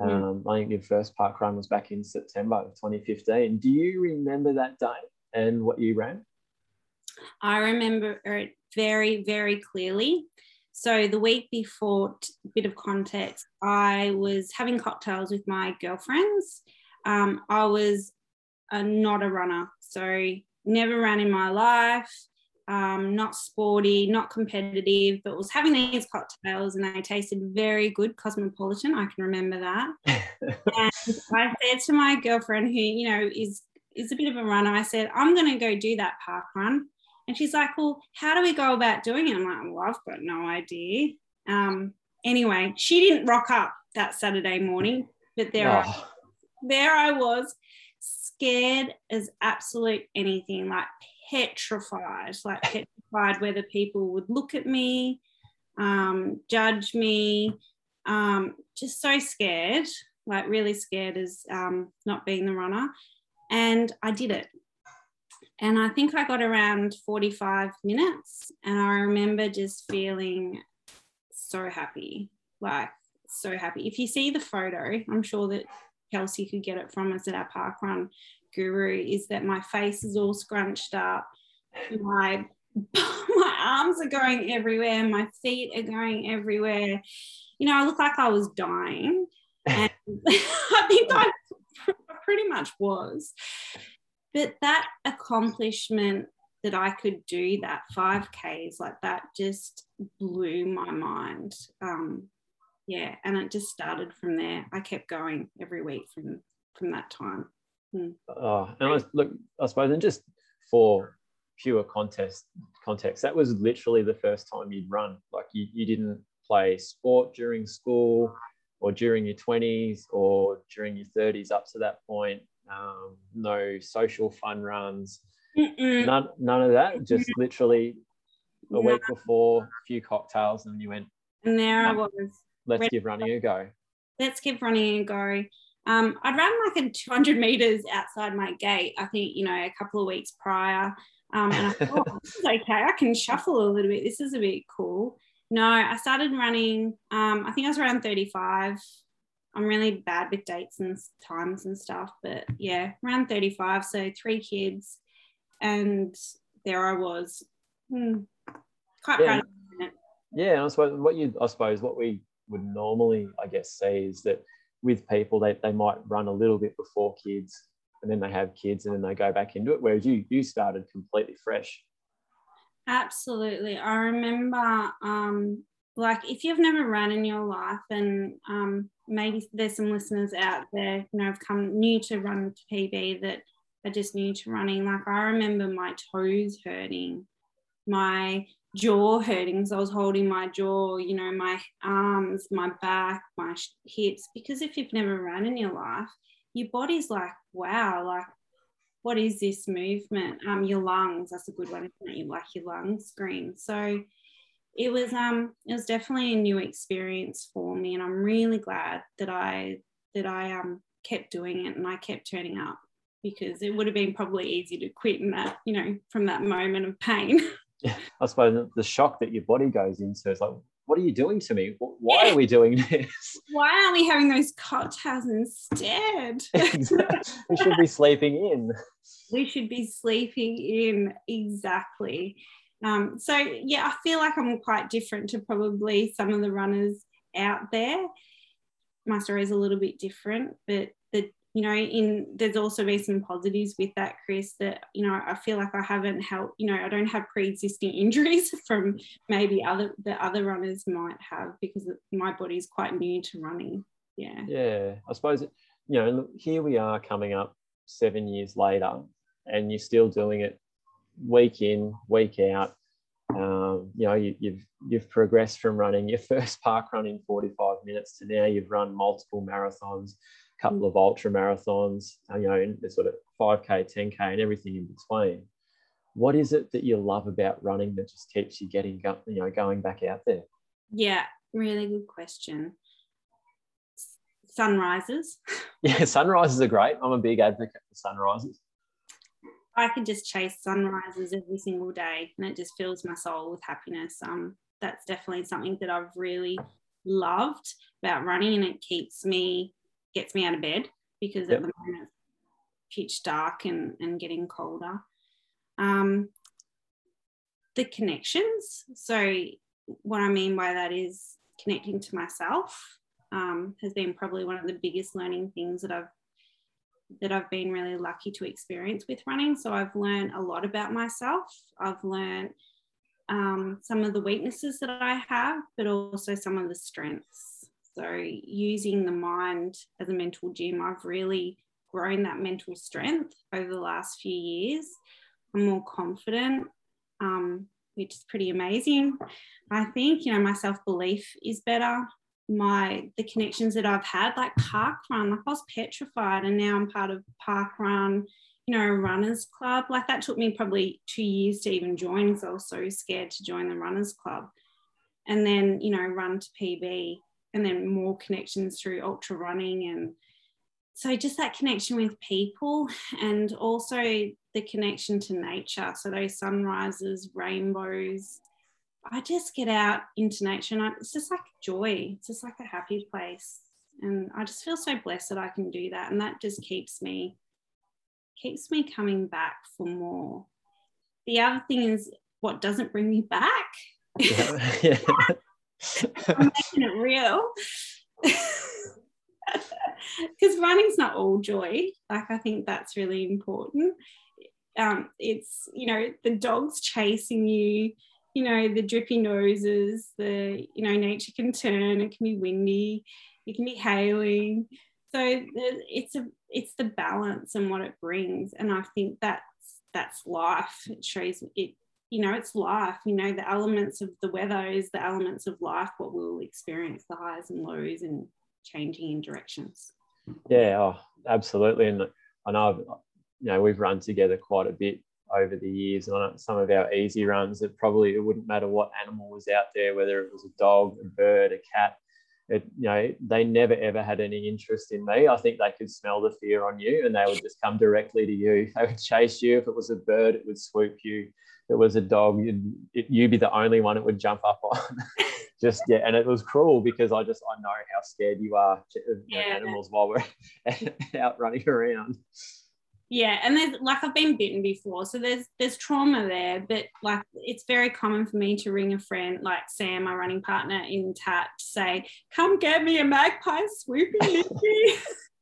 Um, I think your first park run was back in September of 2015. Do you remember that day and what you ran? I remember it very, very clearly. So the week before, a bit of context, I was having cocktails with my girlfriends. Um, I was a, not a runner, so never ran in my life um, not sporty, not competitive, but was having these cocktails and they tasted very good, cosmopolitan. I can remember that. and I said to my girlfriend, who you know is is a bit of a runner, I said, I'm going to go do that park run. And she's like, Well, how do we go about doing it? I'm like, Well, I've got no idea. Um, anyway, she didn't rock up that Saturday morning, but there, oh. I, there I was, scared as absolute anything, like petrified, like petrified whether people would look at me, um, judge me, um, just so scared, like really scared as um, not being the runner. And I did it. And I think I got around 45 minutes. And I remember just feeling so happy, like so happy. If you see the photo, I'm sure that Kelsey could get it from us at our park run guru is that my face is all scrunched up. My my arms are going everywhere. My feet are going everywhere. You know, I look like I was dying. And I think I pretty much was. But that accomplishment that I could do that 5Ks like that just blew my mind. Um, yeah, and it just started from there. I kept going every week from from that time. Mm. Oh, and I, look, I suppose, and just for pure contest context, that was literally the first time you'd run. Like you, you didn't play sport during school or during your 20s or during your 30s up to that point. Um, no social fun runs, none, none of that. Just literally a week before, a few cocktails, and then you went. And there I was. Let's give running a go. Let's give running a go. Um, I'd run like a 200 meters outside my gate, I think, you know, a couple of weeks prior. Um, and I thought, oh, this is okay. I can shuffle a little bit. This is a bit cool. No, I started running, um, I think I was around 35. I'm really bad with dates and times and stuff, but yeah, around 35. So three kids. And there I was. Hmm, quite yeah. proud. Yeah, I suppose what you, I suppose what we would normally, I guess, say is that with people, they, they might run a little bit before kids and then they have kids and then they go back into it. Whereas you, you started completely fresh. Absolutely. I remember, um, like, if you've never run in your life, and um, maybe there's some listeners out there, you know, have come new to run to PB that are just new to running. Like, I remember my toes hurting, my jaw hurting because I was holding my jaw, you know, my arms, my back, my hips. Because if you've never run in your life, your body's like, wow, like, what is this movement? Um, your lungs, that's a good one, isn't it? You like your lungs scream. So it was um it was definitely a new experience for me and I'm really glad that I that I um kept doing it and I kept turning up because it would have been probably easy to quit in that, you know, from that moment of pain. I suppose the shock that your body goes into is like, what are you doing to me? Why yeah. are we doing this? Why aren't we having those cocktails instead? we should be sleeping in. We should be sleeping in, exactly. Um, so, yeah, I feel like I'm quite different to probably some of the runners out there. My story is a little bit different, but you know, in there's also been some positives with that, Chris, that, you know, I feel like I haven't helped, you know, I don't have pre-existing injuries from maybe other the other runners might have because my body is quite new to running. Yeah. Yeah. I suppose, you know, here we are coming up seven years later and you're still doing it week in, week out. Um, you know, you, you've, you've progressed from running your first park run in 45 minutes to now you've run multiple marathons couple of ultra marathons, uh, you know, the sort of 5K, 10K, and everything in between. What is it that you love about running that just keeps you getting, you know, going back out there? Yeah, really good question. Sunrises. Yeah, sunrises are great. I'm a big advocate for sunrises. I could just chase sunrises every single day, and it just fills my soul with happiness. Um, that's definitely something that I've really loved about running, and it keeps me gets me out of bed because yep. at the moment it's pitch dark and, and getting colder. Um, the connections. So, what I mean by that is connecting to myself um, has been probably one of the biggest learning things that I've that I've been really lucky to experience with running. So I've learned a lot about myself. I've learned um, some of the weaknesses that I have, but also some of the strengths. So, using the mind as a mental gym, I've really grown that mental strength over the last few years. I'm more confident, um, which is pretty amazing. I think, you know, my self belief is better. My the connections that I've had, like park run, like I was petrified, and now I'm part of park run. You know, runners club. Like that took me probably two years to even join because I was so scared to join the runners club. And then, you know, run to PB and then more connections through ultra running. And so just that connection with people and also the connection to nature. So those sunrises rainbows i just get out into nature and I, it's just like joy. It's just like a happy place. And i just feel so blessed that i can do that. And that just keeps me keeps me coming back for more. The other thing is what doesn't bring me back. Yeah, yeah. I'm making it real. Because running's not all joy. Like, I think that's really important. Um, it's, you know, the dogs chasing you, you know, the drippy noses, the, you know, nature can turn, it can be windy, it can be hailing. So it's a it's the balance and what it brings. And I think that's that's life. It shows it you know, it's life, you know, the elements of the weather is the elements of life, what we'll experience, the highs and lows and changing in directions. Yeah, oh, absolutely. And I know, you know, we've run together quite a bit over the years and on some of our easy runs it probably it wouldn't matter what animal was out there whether it was a dog a bird a cat it you know they never ever had any interest in me i think they could smell the fear on you and they would just come directly to you they would chase you if it was a bird it would swoop you If it was a dog, you'd, you'd be the only one it would jump up on. just yeah, and it was cruel because I just I know how scared you are of yeah. animals while we're out running around. Yeah, and there's like I've been bitten before, so there's there's trauma there, but like it's very common for me to ring a friend like Sam, my running partner in TAT, to say, "Come get me a magpie swooping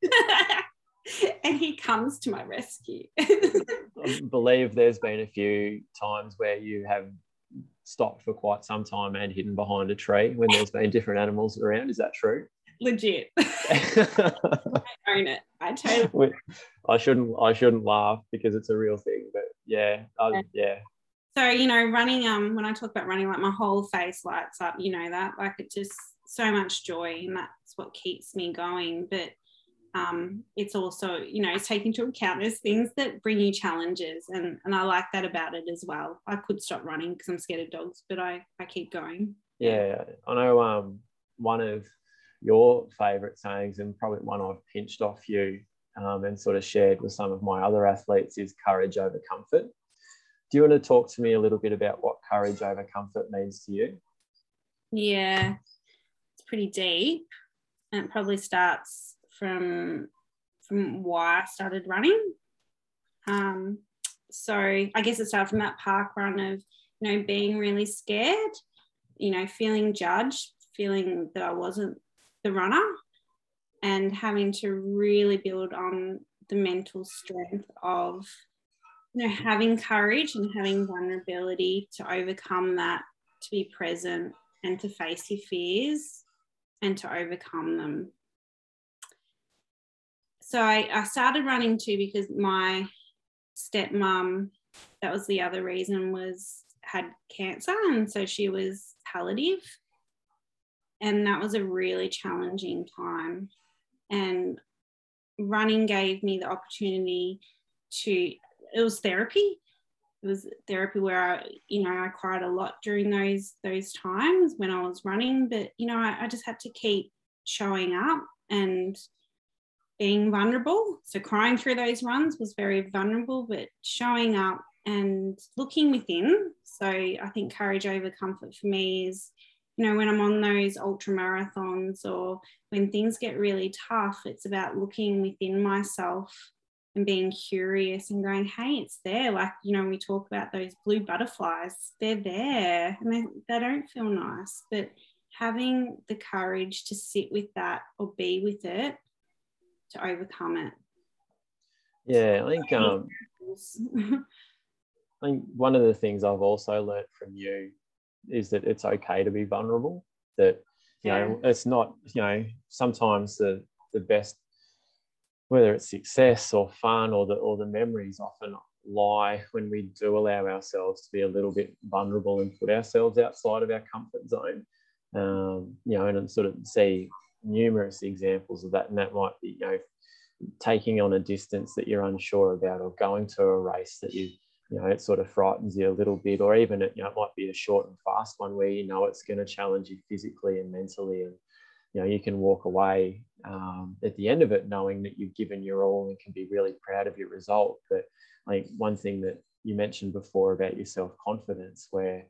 and he comes to my rescue. I believe there's been a few times where you have stopped for quite some time and hidden behind a tree when there's been different animals around. Is that true? Legit. I own it. I totally. I shouldn't. I shouldn't laugh because it's a real thing. But yeah, I, yeah. So you know, running. Um, when I talk about running, like my whole face lights up. You know that. Like it just so much joy, and that's what keeps me going. But um, it's also you know it's taking into account there's things that bring you challenges and and I like that about it as well. I could stop running because I'm scared of dogs, but I I keep going. Yeah, I know. Um, one of your favourite sayings and probably one I've pinched off you um, and sort of shared with some of my other athletes is courage over comfort. Do you want to talk to me a little bit about what courage over comfort means to you? Yeah, it's pretty deep and it probably starts from from why I started running. Um, so I guess it started from that park run of you know being really scared, you know, feeling judged, feeling that I wasn't the runner, and having to really build on the mental strength of you know having courage and having vulnerability to overcome that to be present and to face your fears and to overcome them. So I, I started running too because my stepmom that was the other reason was had cancer and so she was palliative and that was a really challenging time and running gave me the opportunity to it was therapy it was therapy where I, you know, I cried a lot during those those times when I was running. But you know, I, I just had to keep showing up and being vulnerable. So crying through those runs was very vulnerable, but showing up and looking within. So I think courage over comfort for me is you know, when I'm on those ultra marathons or when things get really tough, it's about looking within myself and being curious and going, hey, it's there. Like, you know, we talk about those blue butterflies, they're there and they, they don't feel nice. But having the courage to sit with that or be with it to overcome it. Yeah, I think um, I think one of the things I've also learned from you is that it's okay to be vulnerable. That you yeah. know, it's not you know sometimes the the best whether it's success or fun or the or the memories often lie when we do allow ourselves to be a little bit vulnerable and put ourselves outside of our comfort zone. Um, you know, and sort of see numerous examples of that, and that might be you know taking on a distance that you're unsure about, or going to a race that you you know, it sort of frightens you a little bit, or even it, you know, it might be a short and fast one where you know it's going to challenge you physically and mentally, and you know you can walk away um, at the end of it knowing that you've given your all and can be really proud of your result. But like one thing that you mentioned before about your self confidence, where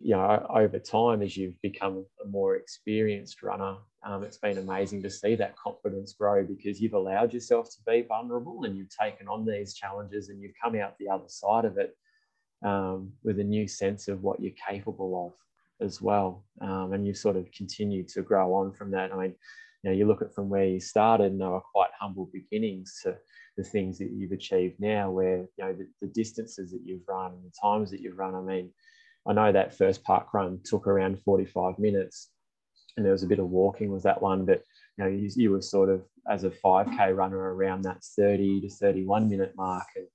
you know, over time, as you've become a more experienced runner, um, it's been amazing to see that confidence grow because you've allowed yourself to be vulnerable and you've taken on these challenges and you've come out the other side of it um, with a new sense of what you're capable of as well. Um, and you've sort of continued to grow on from that. I mean, you know, you look at from where you started and they were quite humble beginnings to the things that you've achieved now, where, you know, the, the distances that you've run and the times that you've run. I mean, I know that first park run took around 45 minutes and there was a bit of walking was that one, but you know, you, you were sort of as a 5k runner around that 30 to 31 minute mark and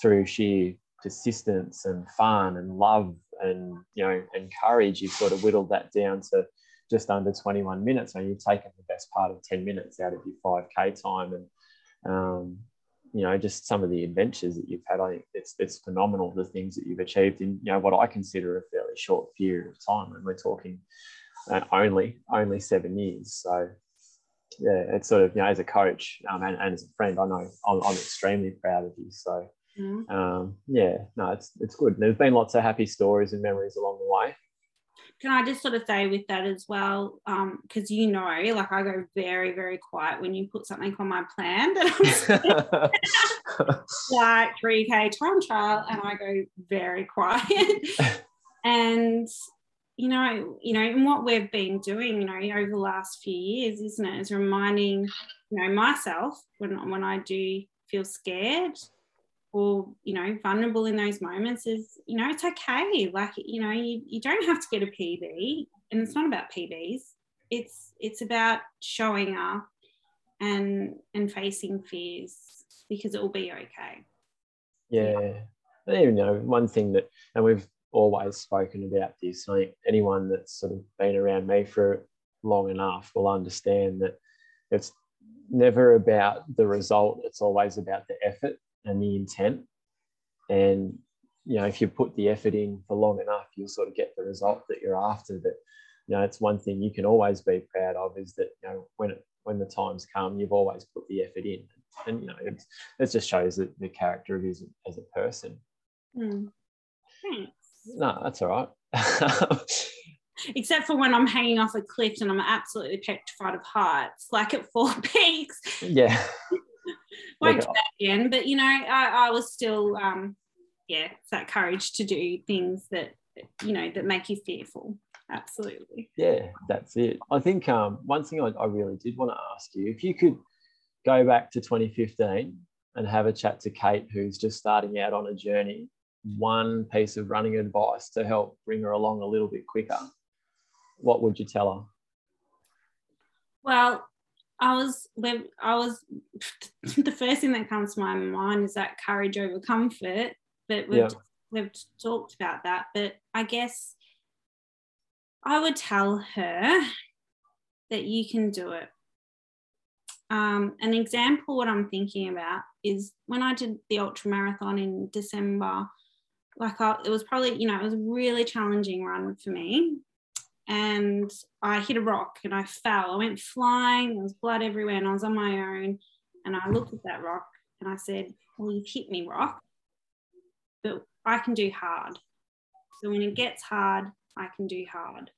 through sheer persistence and fun and love and you know and courage you've sort of whittled that down to just under 21 minutes. And you've taken the best part of 10 minutes out of your 5k time and um, you know, just some of the adventures that you've had. I think it's it's phenomenal the things that you've achieved in you know what I consider a fairly short period of time, and we're talking uh, only only seven years. So yeah, it's sort of you know as a coach um, and, and as a friend, I know I'm, I'm extremely proud of you. So mm. um, yeah, no, it's it's good. There's been lots of happy stories and memories along the way can I just sort of say with that as well, because um, you know, like I go very, very quiet when you put something on my plan that like 3K time trial, and I go very quiet. and you know, you know, and what we've been doing, you know, over the last few years, isn't it, is reminding, you know, myself when when I do feel scared or you know vulnerable in those moments is you know it's okay. Like you know you, you don't have to get a pb and it's not about pbs it's it's about showing up and and facing fears because it will be okay. Yeah. You know one thing that and we've always spoken about this i think anyone that's sort of been around me for long enough will understand that it's never about the result it's always about the effort and the intent. And you know, if you put the effort in for long enough, you'll sort of get the result that you're after. But you know, it's one thing you can always be proud of is that you know when it, when the times come, you've always put the effort in, and you know, it, it just shows that the character of you as, as a person. Mm. Thanks. No, that's all right. Except for when I'm hanging off a cliff and I'm absolutely petrified of heights, like at Four Peaks. Yeah. won't do that again. But you know, I, I was still, um, yeah, it's that courage to do things that you know, that make you fearful. Absolutely. Yeah, that's it. I think um, one thing I, I really did want to ask you if you could go back to 2015 and have a chat to Kate, who's just starting out on a journey, one piece of running advice to help bring her along a little bit quicker, what would you tell her? Well, I was I was the first thing that comes to my mind is that courage over comfort, but we've yeah. we've talked about that. But I guess I would tell her that you can do it. Um, an example, what I'm thinking about is when I did the ultra marathon in December. Like I, it was probably, you know, it was a really challenging run for me and I hit a rock and I fell. I went flying, there was blood everywhere, and I was on my own. And I looked at that rock and I said, Well, you've hit me, rock, but I can do hard. So when it gets hard, I can do hard.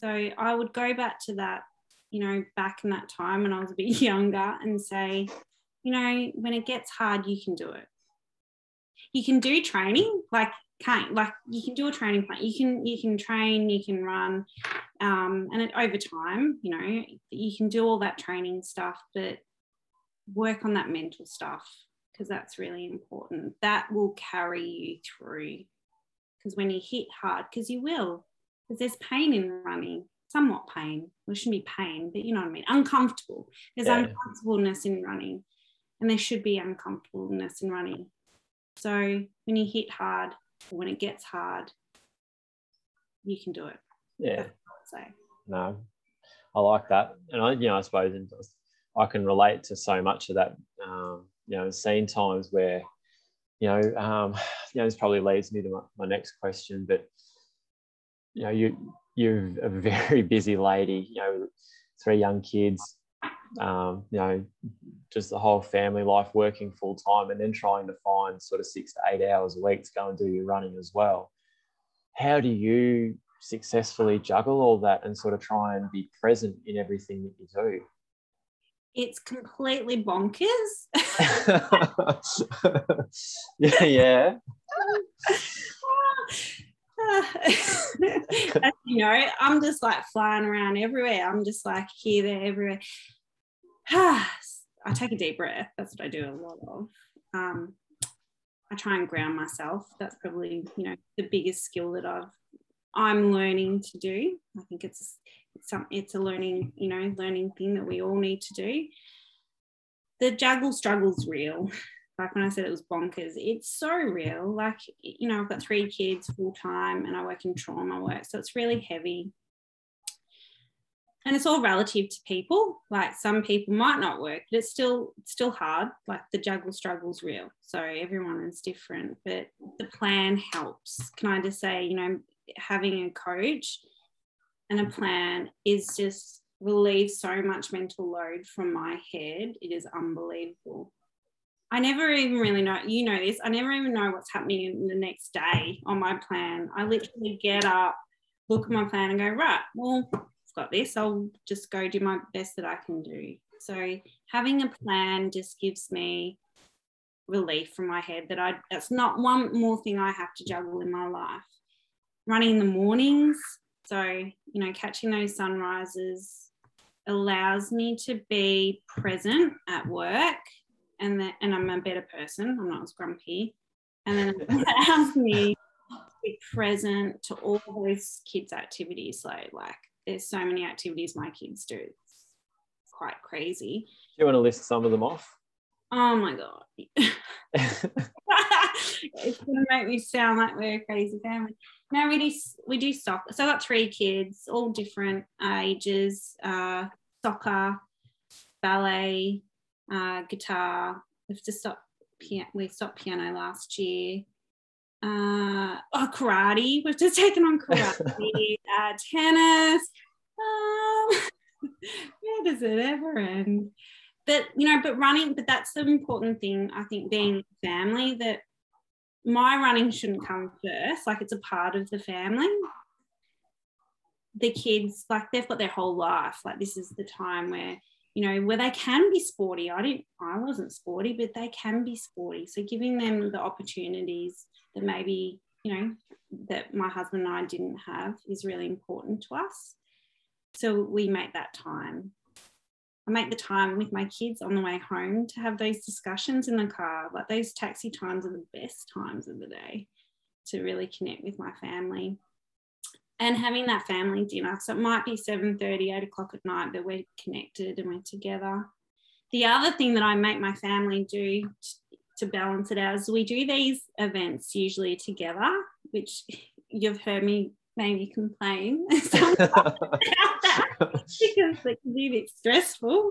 So I would go back to that, you know, back in that time when I was a bit younger and say, you know, when it gets hard, you can do it. You can do training, like can't like you can do a training plan. You can you can train you can run um, and it, over time you know you can do all that training stuff but work on that mental stuff because that's really important. That will carry you through because when you hit hard because you will because there's pain in running somewhat pain. Well, it shouldn't be pain but you know what i mean uncomfortable. There's yeah. uncomfortableness in running and there should be uncomfortableness in running. So when you hit hard when it gets hard, you can do it. Yeah. So no, I like that, and I, you know, I suppose I can relate to so much of that. Um, you know, seen times where, you know, um, you know, this probably leads me to my, my next question, but you know, you you're a very busy lady. You know, three young kids. Um, you know, just the whole family life working full time and then trying to find sort of six to eight hours a week to go and do your running as well. How do you successfully juggle all that and sort of try and be present in everything that you do? It's completely bonkers. yeah, yeah. You know, I'm just like flying around everywhere. I'm just like here, there, everywhere. I take a deep breath. That's what I do a lot of. Um, I try and ground myself. That's probably you know the biggest skill that I've I'm learning to do. I think it's it's some it's a learning you know learning thing that we all need to do. The juggle struggle's real. Like when I said it was bonkers, it's so real. Like you know I've got three kids full time and I work in trauma work, so it's really heavy and it's all relative to people. Like some people might not work but it's still it's still hard. Like the juggle struggle's real. So everyone is different but the plan helps. Can i just say you know having a coach and a plan is just relieves so much mental load from my head. It is unbelievable. I never even really know, you know this, I never even know what's happening in the next day on my plan. I literally get up, look at my plan and go, right, well, got this. I'll just go do my best that I can do. So having a plan just gives me relief from my head that I that's not one more thing I have to juggle in my life. Running in the mornings, so you know, catching those sunrises allows me to be present at work and that and I'm a better person. I'm not as grumpy. And then it allows me to be present to all those kids' activities. So like there's so many activities my kids do. It's quite crazy. Do you want to list some of them off? Oh my god. it's gonna make me sound like we're a crazy family. No, we do we do soccer. So I've got three kids, all different ages. Uh, soccer, ballet, uh, guitar. We've just stopped piano. We stopped piano last year uh, oh, karate. We've just taken on karate, uh, tennis. Um, where does it ever end? But you know, but running. But that's the important thing. I think being family that my running shouldn't come first. Like it's a part of the family. The kids, like they've got their whole life. Like this is the time where you know where they can be sporty. I didn't. I wasn't sporty, but they can be sporty. So giving them the opportunities that maybe you know, that my husband and I didn't have is really important to us. So we make that time. I make the time with my kids on the way home to have those discussions in the car. Like those taxi times are the best times of the day to really connect with my family. And having that family dinner. So it might be 7 30, 8 o'clock at night, but we're connected and we're together. The other thing that I make my family do to balance it out is we do these events usually together, which you've heard me maybe complain about that because it can be a bit stressful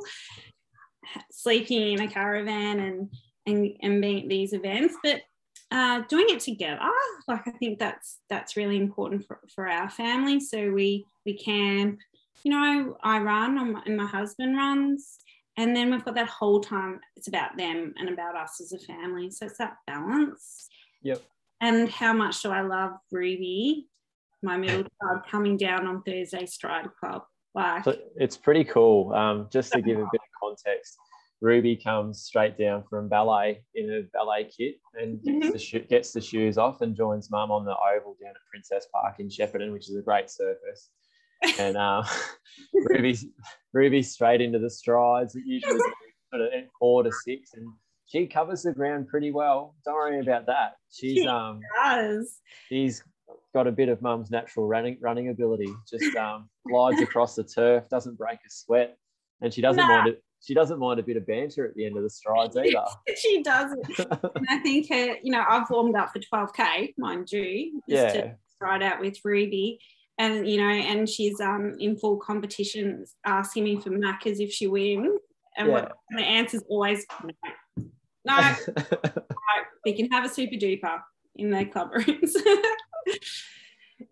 sleeping in a caravan and and, and being at these events but uh, doing it together. Like i think that's that's really important for, for our family. So we we camp you know i run and my husband runs. And then we've got that whole time it's about them and about us as a family. So it's that balance. Yep. And how much do i love ruby my middle child coming down on thursday stride club? Like so it's pretty cool um, just to give a bit of context ruby comes straight down from ballet in a ballet kit and gets, mm-hmm. the, sho- gets the shoes off and joins mum on the oval down at Princes Park in shepparton which is a great surface and um, Ruby's Ruby's straight into the strides. It usually sort of four to six, and she covers the ground pretty well. Don't worry about that. She's she um does. she's got a bit of mum's natural running running ability. Just um glides across the turf, doesn't break a sweat, and she doesn't nah. mind it. She doesn't mind a bit of banter at the end of the strides either. she doesn't. and I think her, you know, I've warmed up for 12k, mind you, just yeah. to stride out with Ruby and you know, and she's um in full competition asking me for Macca's if she wins. And yeah. what the answer's always no. No, we can have a super duper in their club rooms.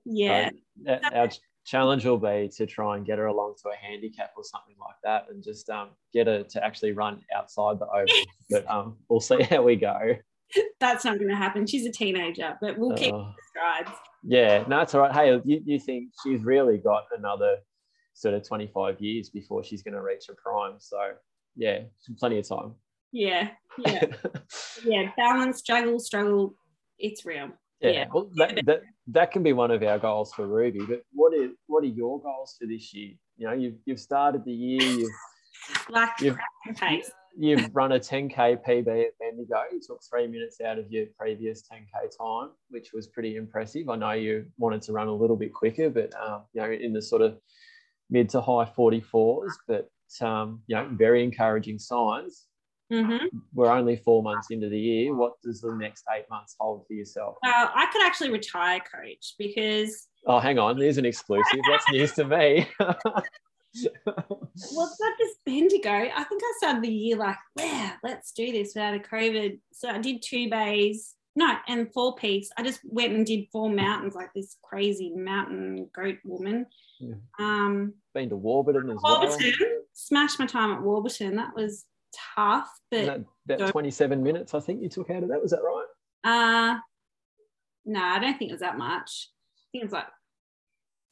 yeah. Uh, our challenge will be to try and get her along to a handicap or something like that and just um, get her to actually run outside the oval. but um, we'll see how we go. That's not going to happen. She's a teenager, but we'll keep uh, strides. Yeah, no, it's all right. Hey, you, you think she's really got another sort of 25 years before she's going to reach her prime. So, yeah, plenty of time. Yeah, yeah, yeah. Balance, struggle, struggle. It's real. Yeah, yeah. well, that, that that can be one of our goals for Ruby. But what are what are your goals for this year? You know, you've you've started the year. You've like you've, pace you've run a 10k PB at Bendigo. You took three minutes out of your previous 10k time, which was pretty impressive. I know you wanted to run a little bit quicker, but um, you know, in the sort of mid to high 44s. But um, you know, very encouraging signs. Mm-hmm. We're only four months into the year. What does the next eight months hold for yourself? Well, I could actually retire, coach, because. Oh, hang on. There's an exclusive. That's news to me. well, it's not just Bendigo. I think I started the year like, yeah, let's do this without a COVID. So I did two bays, no, and four peaks. I just went and did four mountains like this crazy mountain goat woman. Yeah. Um, Been to Warburton as Warburton, well. Smashed my time at Warburton. That was tough, but about 27 minutes, I think you took out of that. Was that right? Uh no, I don't think it was that much. I think it was like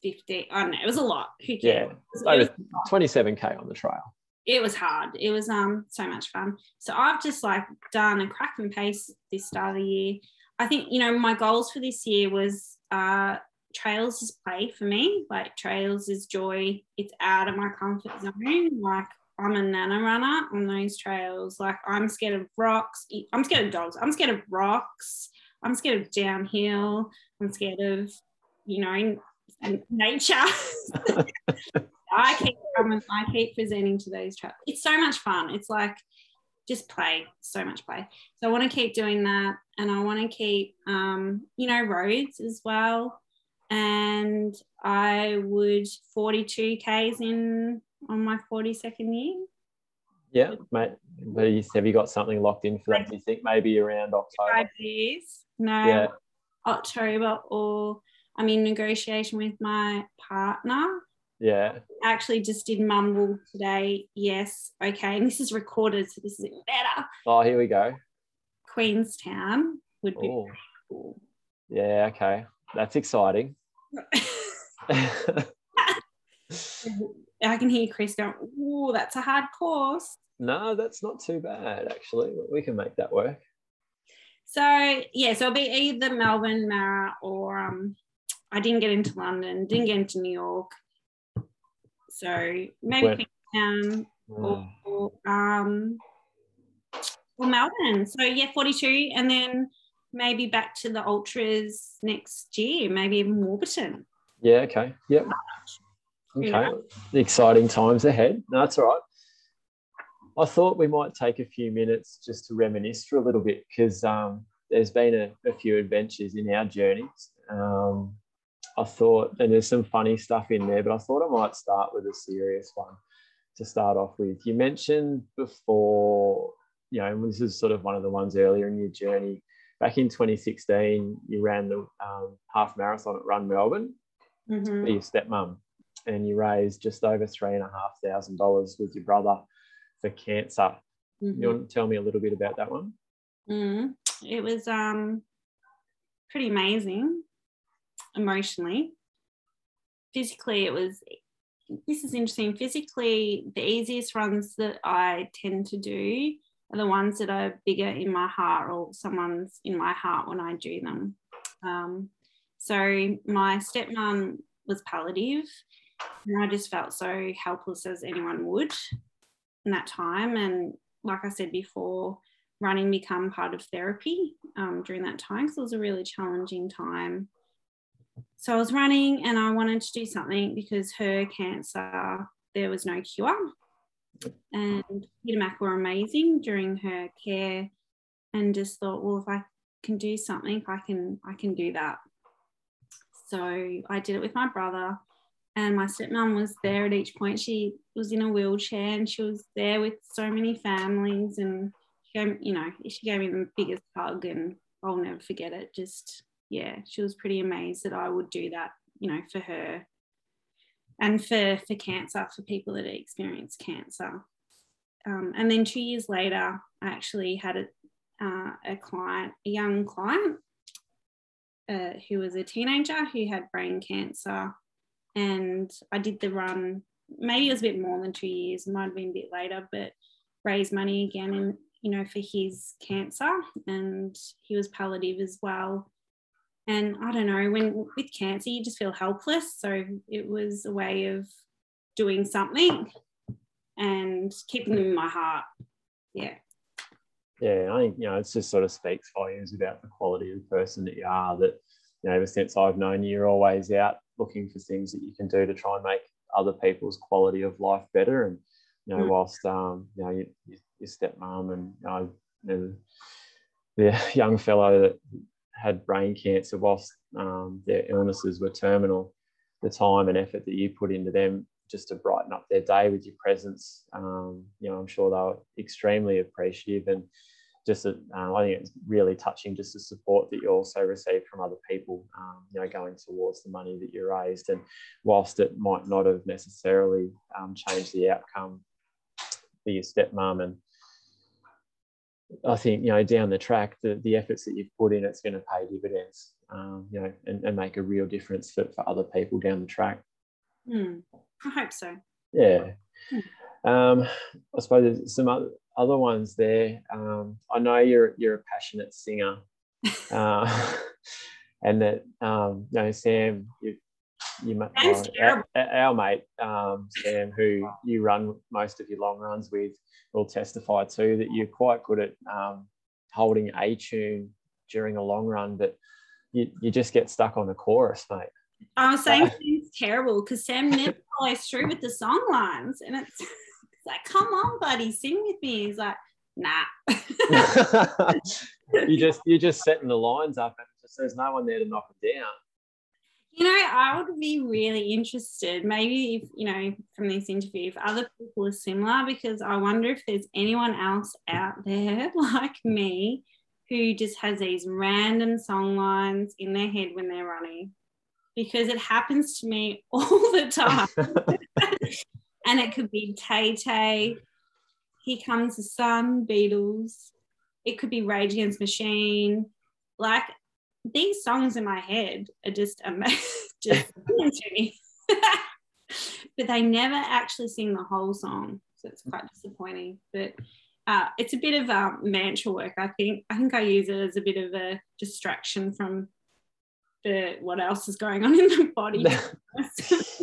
50. I don't know. It was a lot. Who cares? Yeah. It was, 27K on the trail. It was hard. It was um so much fun. So I've just like done a crack and pace this start of the year. I think, you know, my goals for this year was uh trails is play for me. Like trails is joy. It's out of my comfort zone. Like I'm a nana runner on those trails. Like I'm scared of rocks. I'm scared of dogs. I'm scared of rocks. I'm scared of downhill. I'm scared of, you know, nature. I keep coming, I keep presenting to those trails. It's so much fun. It's like just play, so much play. So I want to keep doing that, and I want to keep, um, you know, roads as well. And I would 42 k's in on my 42nd year. Yeah, mate. But Have you got something locked in for that? Do you think maybe around October? Five years. No, yeah. October or I'm in negotiation with my partner. Yeah. Actually, just did mumble today. Yes. Okay. And this is recorded, so this is better. Oh, here we go. Queenstown would be Ooh. cool. Yeah. Okay. That's exciting. I can hear Chris going, Oh, that's a hard course. No, that's not too bad, actually. We can make that work. So yeah, so it'll be either Melbourne, Mara, or um, I didn't get into London, didn't get into New York. So maybe Queenstown mm. or, or um or Melbourne. So yeah, 42, and then maybe back to the ultras next year, maybe even Warburton. Yeah. Okay. Yep. Okay. Yeah. Exciting times ahead. No, that's all right. I thought we might take a few minutes just to reminisce for a little bit because um, there's been a, a, few adventures in our journeys. Um, I thought, and there's some funny stuff in there, but I thought I might start with a serious one to start off with. You mentioned before, you know, and this is sort of one of the ones earlier in your journey. Back in 2016, you ran the um, half marathon at Run Melbourne mm-hmm. for your stepmom, and you raised just over three and a half thousand dollars with your brother for cancer. Mm-hmm. You want to tell me a little bit about that one? Mm, it was um, pretty amazing emotionally. Physically, it was, this is interesting. Physically, the easiest runs that I tend to do are the ones that are bigger in my heart or someone's in my heart when I do them. Um, so my stepmom was palliative and I just felt so helpless as anyone would in that time. And like I said before, running become part of therapy um, during that time because it was a really challenging time. So I was running and I wanted to do something because her cancer, there was no cure. And Peter Mac were amazing during her care and just thought, well, if I can do something, I can I can do that. So I did it with my brother and my stepmom was there at each point. She was in a wheelchair and she was there with so many families and she gave, you know, she gave me the biggest hug and I'll never forget it. Just yeah, she was pretty amazed that I would do that, you know, for her and for for cancer for people that experience cancer. Um, and then two years later, I actually had a uh, a client, a young client, uh, who was a teenager who had brain cancer and I did the run. Maybe it was a bit more than two years. Might have been a bit later, but raised money again, and you know, for his cancer, and he was palliative as well. And I don't know, when with cancer, you just feel helpless. So it was a way of doing something and keeping them in my heart. Yeah. Yeah, I think you know it just sort of speaks volumes about the quality of the person that you are. That you know, ever since I've known you, you're always out looking for things that you can do to try and make other people's quality of life better. And you know, mm. whilst um, you know your, your stepmom and you know, the young fellow that had brain cancer, whilst um, their illnesses were terminal, the time and effort that you put into them just to brighten up their day with your presence, um, you know, I'm sure they were extremely appreciative and just uh, I think it's really touching just the support that you also receive from other people, um, you know, going towards the money that you raised. And whilst it might not have necessarily um, changed the outcome for your stepmom, and I think you know down the track, the, the efforts that you've put in, it's going to pay dividends, um, you know, and, and make a real difference for, for other people down the track. Mm, I hope so. Yeah. Mm. Um, I suppose there's some other, other ones there. Um, I know you're you're a passionate singer, uh, and that um, you know Sam, you you uh, our, our, mate um, Sam, who you run most of your long runs with, will testify too that you're quite good at um, holding a tune during a long run, but you, you just get stuck on the chorus, mate. I was saying Sam's terrible because Sam never follows through with the song lines, and it's like, come on, buddy, sing with me. He's like, nah. you just you're just setting the lines up and just there's no one there to knock them down. You know, I would be really interested, maybe if, you know, from this interview, if other people are similar, because I wonder if there's anyone else out there like me who just has these random song lines in their head when they're running. Because it happens to me all the time. And it could be Tay Tay, Here Comes the Sun, Beatles. It could be Rage Against Machine. Like these songs in my head are just amazing, just but they never actually sing the whole song, so it's quite disappointing. But uh, it's a bit of um, mantra work. I think. I think I use it as a bit of a distraction from the what else is going on in the body.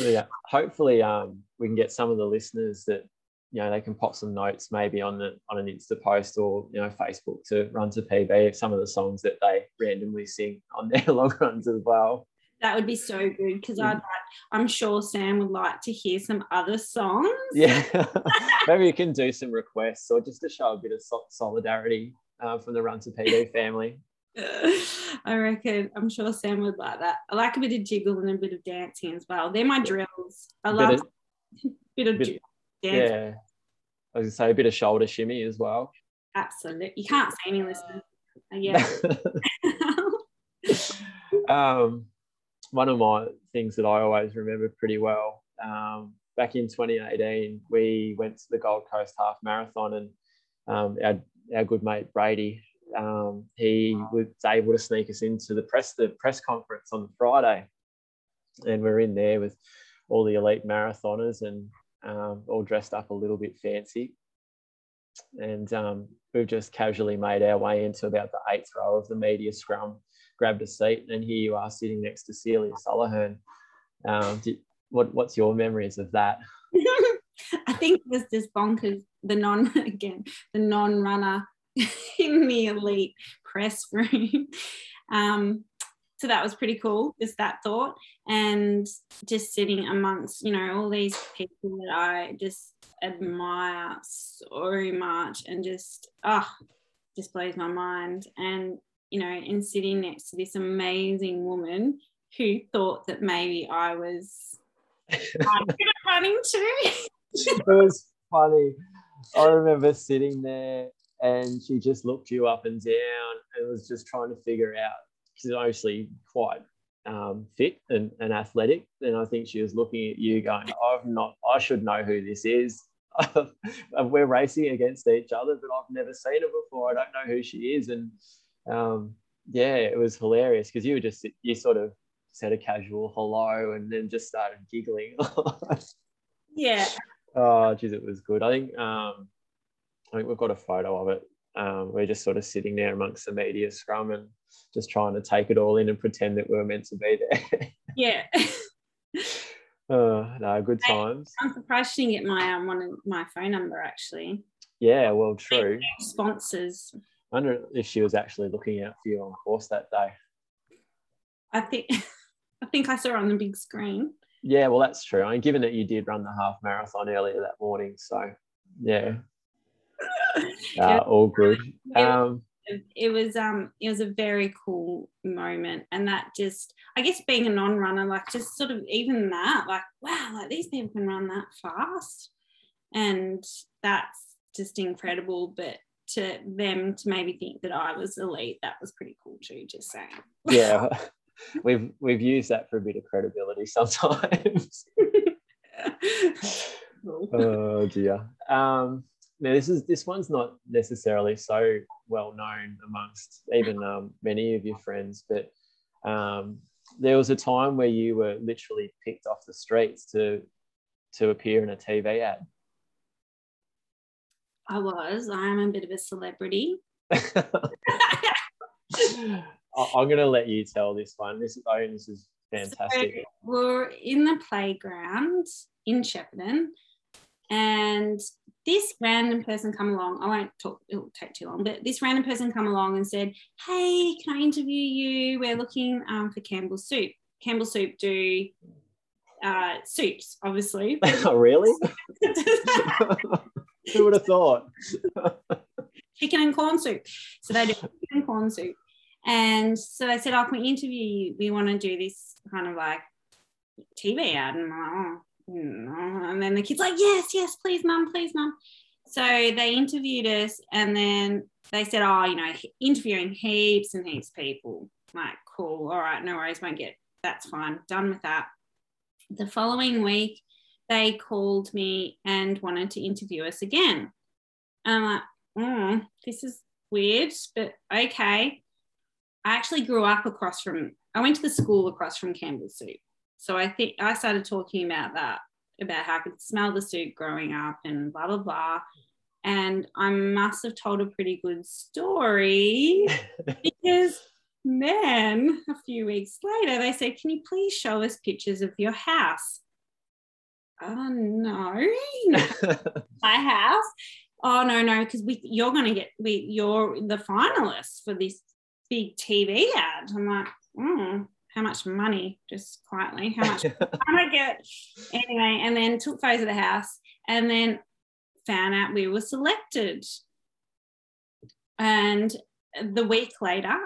yeah, hopefully, um, we can get some of the listeners that you know they can pop some notes maybe on the on an Insta post or you know Facebook to run to PB some of the songs that they randomly sing on their long runs as well. That would be so good because I'd I'm sure Sam would like to hear some other songs. Yeah, maybe you can do some requests or just to show a bit of solidarity uh, from the Run to PB family. I reckon. I'm sure Sam would like that. I like a bit of jiggle and a bit of dancing as well. They're my drills. I love bit of, bit of bit, Yeah. I was gonna say a bit of shoulder shimmy as well. Absolutely. You can't see any listeners. Yeah. um, one of my things that I always remember pretty well. Um, back in 2018, we went to the Gold Coast Half Marathon, and um, our our good mate Brady, um, he was able to sneak us into the press the press conference on Friday, and we're in there with all the elite marathoners and um, all dressed up a little bit fancy. And um, we've just casually made our way into about the eighth row of the media scrum grabbed a seat, and here you are sitting next to Celia Sullohern. Um, did, what, what's your memories of that? I think it was just bonkers. The non again, the non-runner in the elite press room. Um, so that was pretty cool, just that thought, and just sitting amongst you know all these people that I just admire so much, and just ah, oh, just blows my mind. And you know, and sitting next to this amazing woman who thought that maybe I was running too. it was funny. I remember sitting there and she just looked you up and down and was just trying to figure out she's obviously quite um, fit and, and athletic. And I think she was looking at you going, I've not, I should know who this is. We're racing against each other, but I've never seen her before. I don't know who she is. And um, yeah, it was hilarious because you were just you sort of said a casual hello and then just started giggling. yeah. Oh, geez, it was good. I think um, I think we've got a photo of it. Um, we're just sort of sitting there amongst the media scrum and just trying to take it all in and pretend that we are meant to be there. yeah. Oh, no, good times. I'm surprised she didn't get my um, one my phone number actually. Yeah, well, true. Sponsors I wonder if she was actually looking out for you on the course that day. I think I think I saw her on the big screen. Yeah, well, that's true. I mean, given that you did run the half marathon earlier that morning, so yeah, uh, all good. Um, it was um it was a very cool moment and that just i guess being a non-runner like just sort of even that like wow like these people can run that fast and that's just incredible but to them to maybe think that I was elite, that was pretty cool too, just saying. Yeah. we've we've used that for a bit of credibility sometimes. oh dear. Um now this is this one's not necessarily so well known amongst even um, many of your friends, but um, there was a time where you were literally picked off the streets to to appear in a TV ad. I was. I am a bit of a celebrity. I'm going to let you tell this one. This, I think this is fantastic. So we're in the playground in Shepparton, and this random person come along. I won't talk; it'll take too long. But this random person come along and said, "Hey, can I interview you? We're looking um, for Campbell Soup. Campbell Soup do uh, soups, obviously. oh, really? Who would have thought? chicken and corn soup. So they do chicken and corn soup. And so they said, Oh, can we interview you? We want to do this kind of like TV ad. And, I'm like, oh, and then the kid's like, Yes, yes, please, mum, please, mum. So they interviewed us and then they said, Oh, you know, interviewing heaps and heaps of people. Like, cool. All right, no worries, won't get that's fine. Done with that. The following week, they called me and wanted to interview us again. And I'm like, mm, this is weird, but okay. I actually grew up across from, I went to the school across from Campbell Soup. So I think I started talking about that, about how I could smell the soup growing up and blah, blah, blah. And I must have told a pretty good story because then a few weeks later, they said, Can you please show us pictures of your house? Oh, no, my house. Oh, no, no, because we you're going to get, we, you're the finalist for this big TV ad. I'm like, oh, how much money? Just quietly, how much can I get? Anyway, and then took photos of the house and then found out we were selected. And the week later,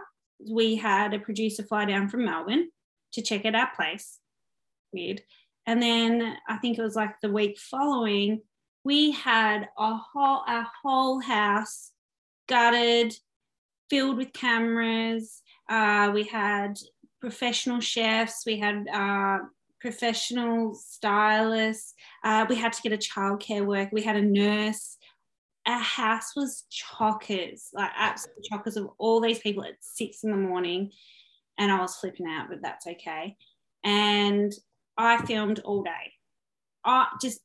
we had a producer fly down from Melbourne to check out our place. Weird. And then I think it was like the week following, we had a whole our whole house gutted, filled with cameras. Uh, we had professional chefs. We had uh, professional stylists. Uh, we had to get a childcare worker, We had a nurse. Our house was chockers, like absolute chockers of all these people at six in the morning. And I was flipping out, but that's okay. And I filmed all day. I just,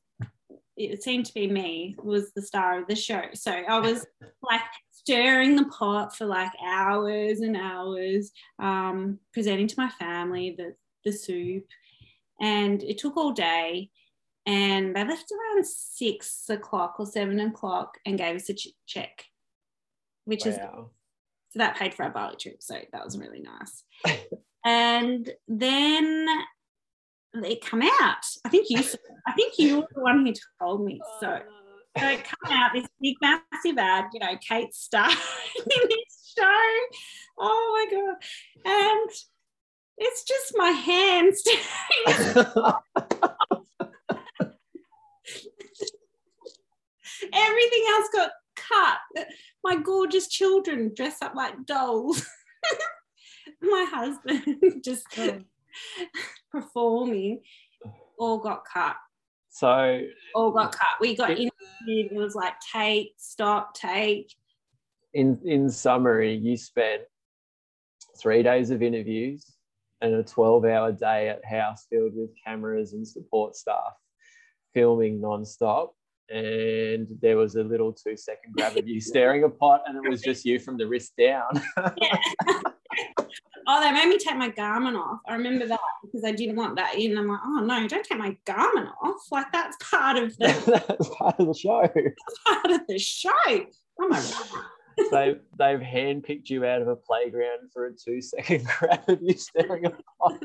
it seemed to be me was the star of the show. So I was like stirring the pot for like hours and hours, um, presenting to my family the, the soup. And it took all day. And they left around six o'clock or seven o'clock and gave us a ch- check, which wow. is so that paid for our Bali trip. So that was really nice. and then it come out. I think you I think you were the one who told me. So so it come out this big massive ad, you know, Kate Star in this show. Oh my god. And it's just my hands. Everything else got cut. My gorgeous children dress up like dolls. my husband just oh. performing all got cut. So all got cut. We got interviewed. It was like take, stop, take. In in summary, you spent three days of interviews and a 12 hour day at house filled with cameras and support staff filming non-stop. And there was a little two second grab of you staring a pot and it was just you from the wrist down oh, they made me take my Garmin off. I remember that because I didn't want that in. I'm like, oh no, don't take my Garmin off. Like that's part of the that's part of the show. part of the show. Oh my god. they've they've handpicked you out of a playground for a two second grab of you staring at pot.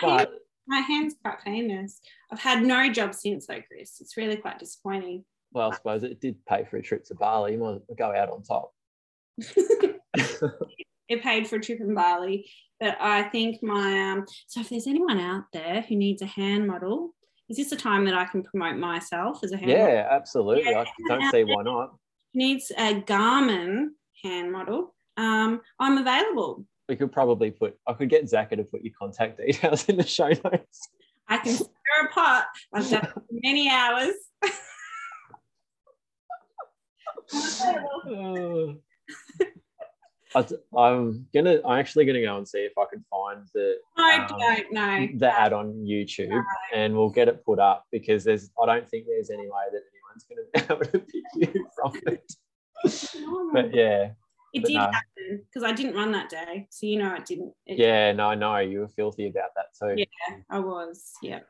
but my hand's quite famous. I've had no job since though, Chris. It's really quite disappointing. Well, I suppose it did pay for a trip to Bali. You might go out on top. It paid for a trip in Bali. But I think my um, so if there's anyone out there who needs a hand model, is this a time that I can promote myself as a hand yeah, model? absolutely. Yeah, I don't see why not. Needs a Garmin hand model. Um, I'm available. We could probably put I could get Zaka to put your contact details in the show notes. I can stir a pot. I've done many hours. oh. I, am gonna. I'm actually gonna go and see if I can find the. I um, don't know the ad on YouTube, no. and we'll get it put up because there's. I don't think there's any way that anyone's gonna be able to pick you from it. but yeah, it but did happen because I didn't run that day, so you know it didn't. It yeah, no, no, you were filthy about that too. Yeah, I was. Yeah.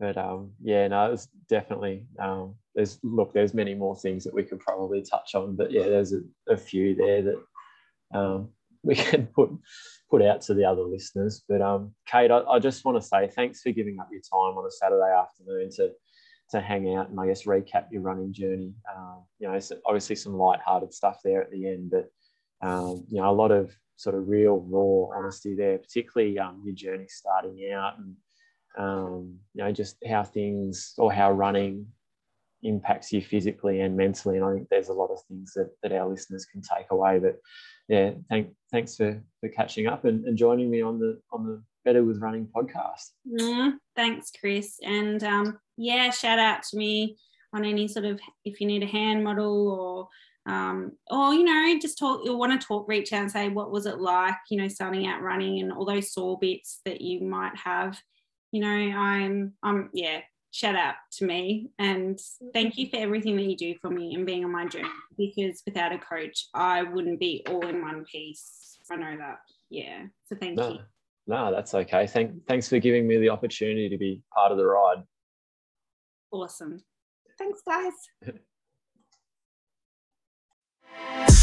but um, yeah, no, it was definitely um, there's look, there's many more things that we could probably touch on, but yeah, there's a, a few there that um, we can put put out to the other listeners. But um, Kate, I, I just want to say thanks for giving up your time on a Saturday afternoon to to hang out and I guess recap your running journey. Um, you know, obviously some light-hearted stuff there at the end, but um, you know, a lot of sort of real raw honesty there, particularly um, your journey starting out and um, you know just how things or how running impacts you physically and mentally. And I think there's a lot of things that, that our listeners can take away. But yeah, thank, thanks for, for catching up and, and joining me on the on the Better with Running podcast. Mm, thanks, Chris. And um, yeah, shout out to me on any sort of if you need a hand model or um, or you know just talk you want to talk reach out and say what was it like you know starting out running and all those sore bits that you might have you know i'm i'm yeah shout out to me. And thank you for everything that you do for me and being on my journey because without a coach I wouldn't be all in one piece. I know that. Yeah. So thank no, you. No that's okay. Thank thanks for giving me the opportunity to be part of the ride. Awesome. Thanks guys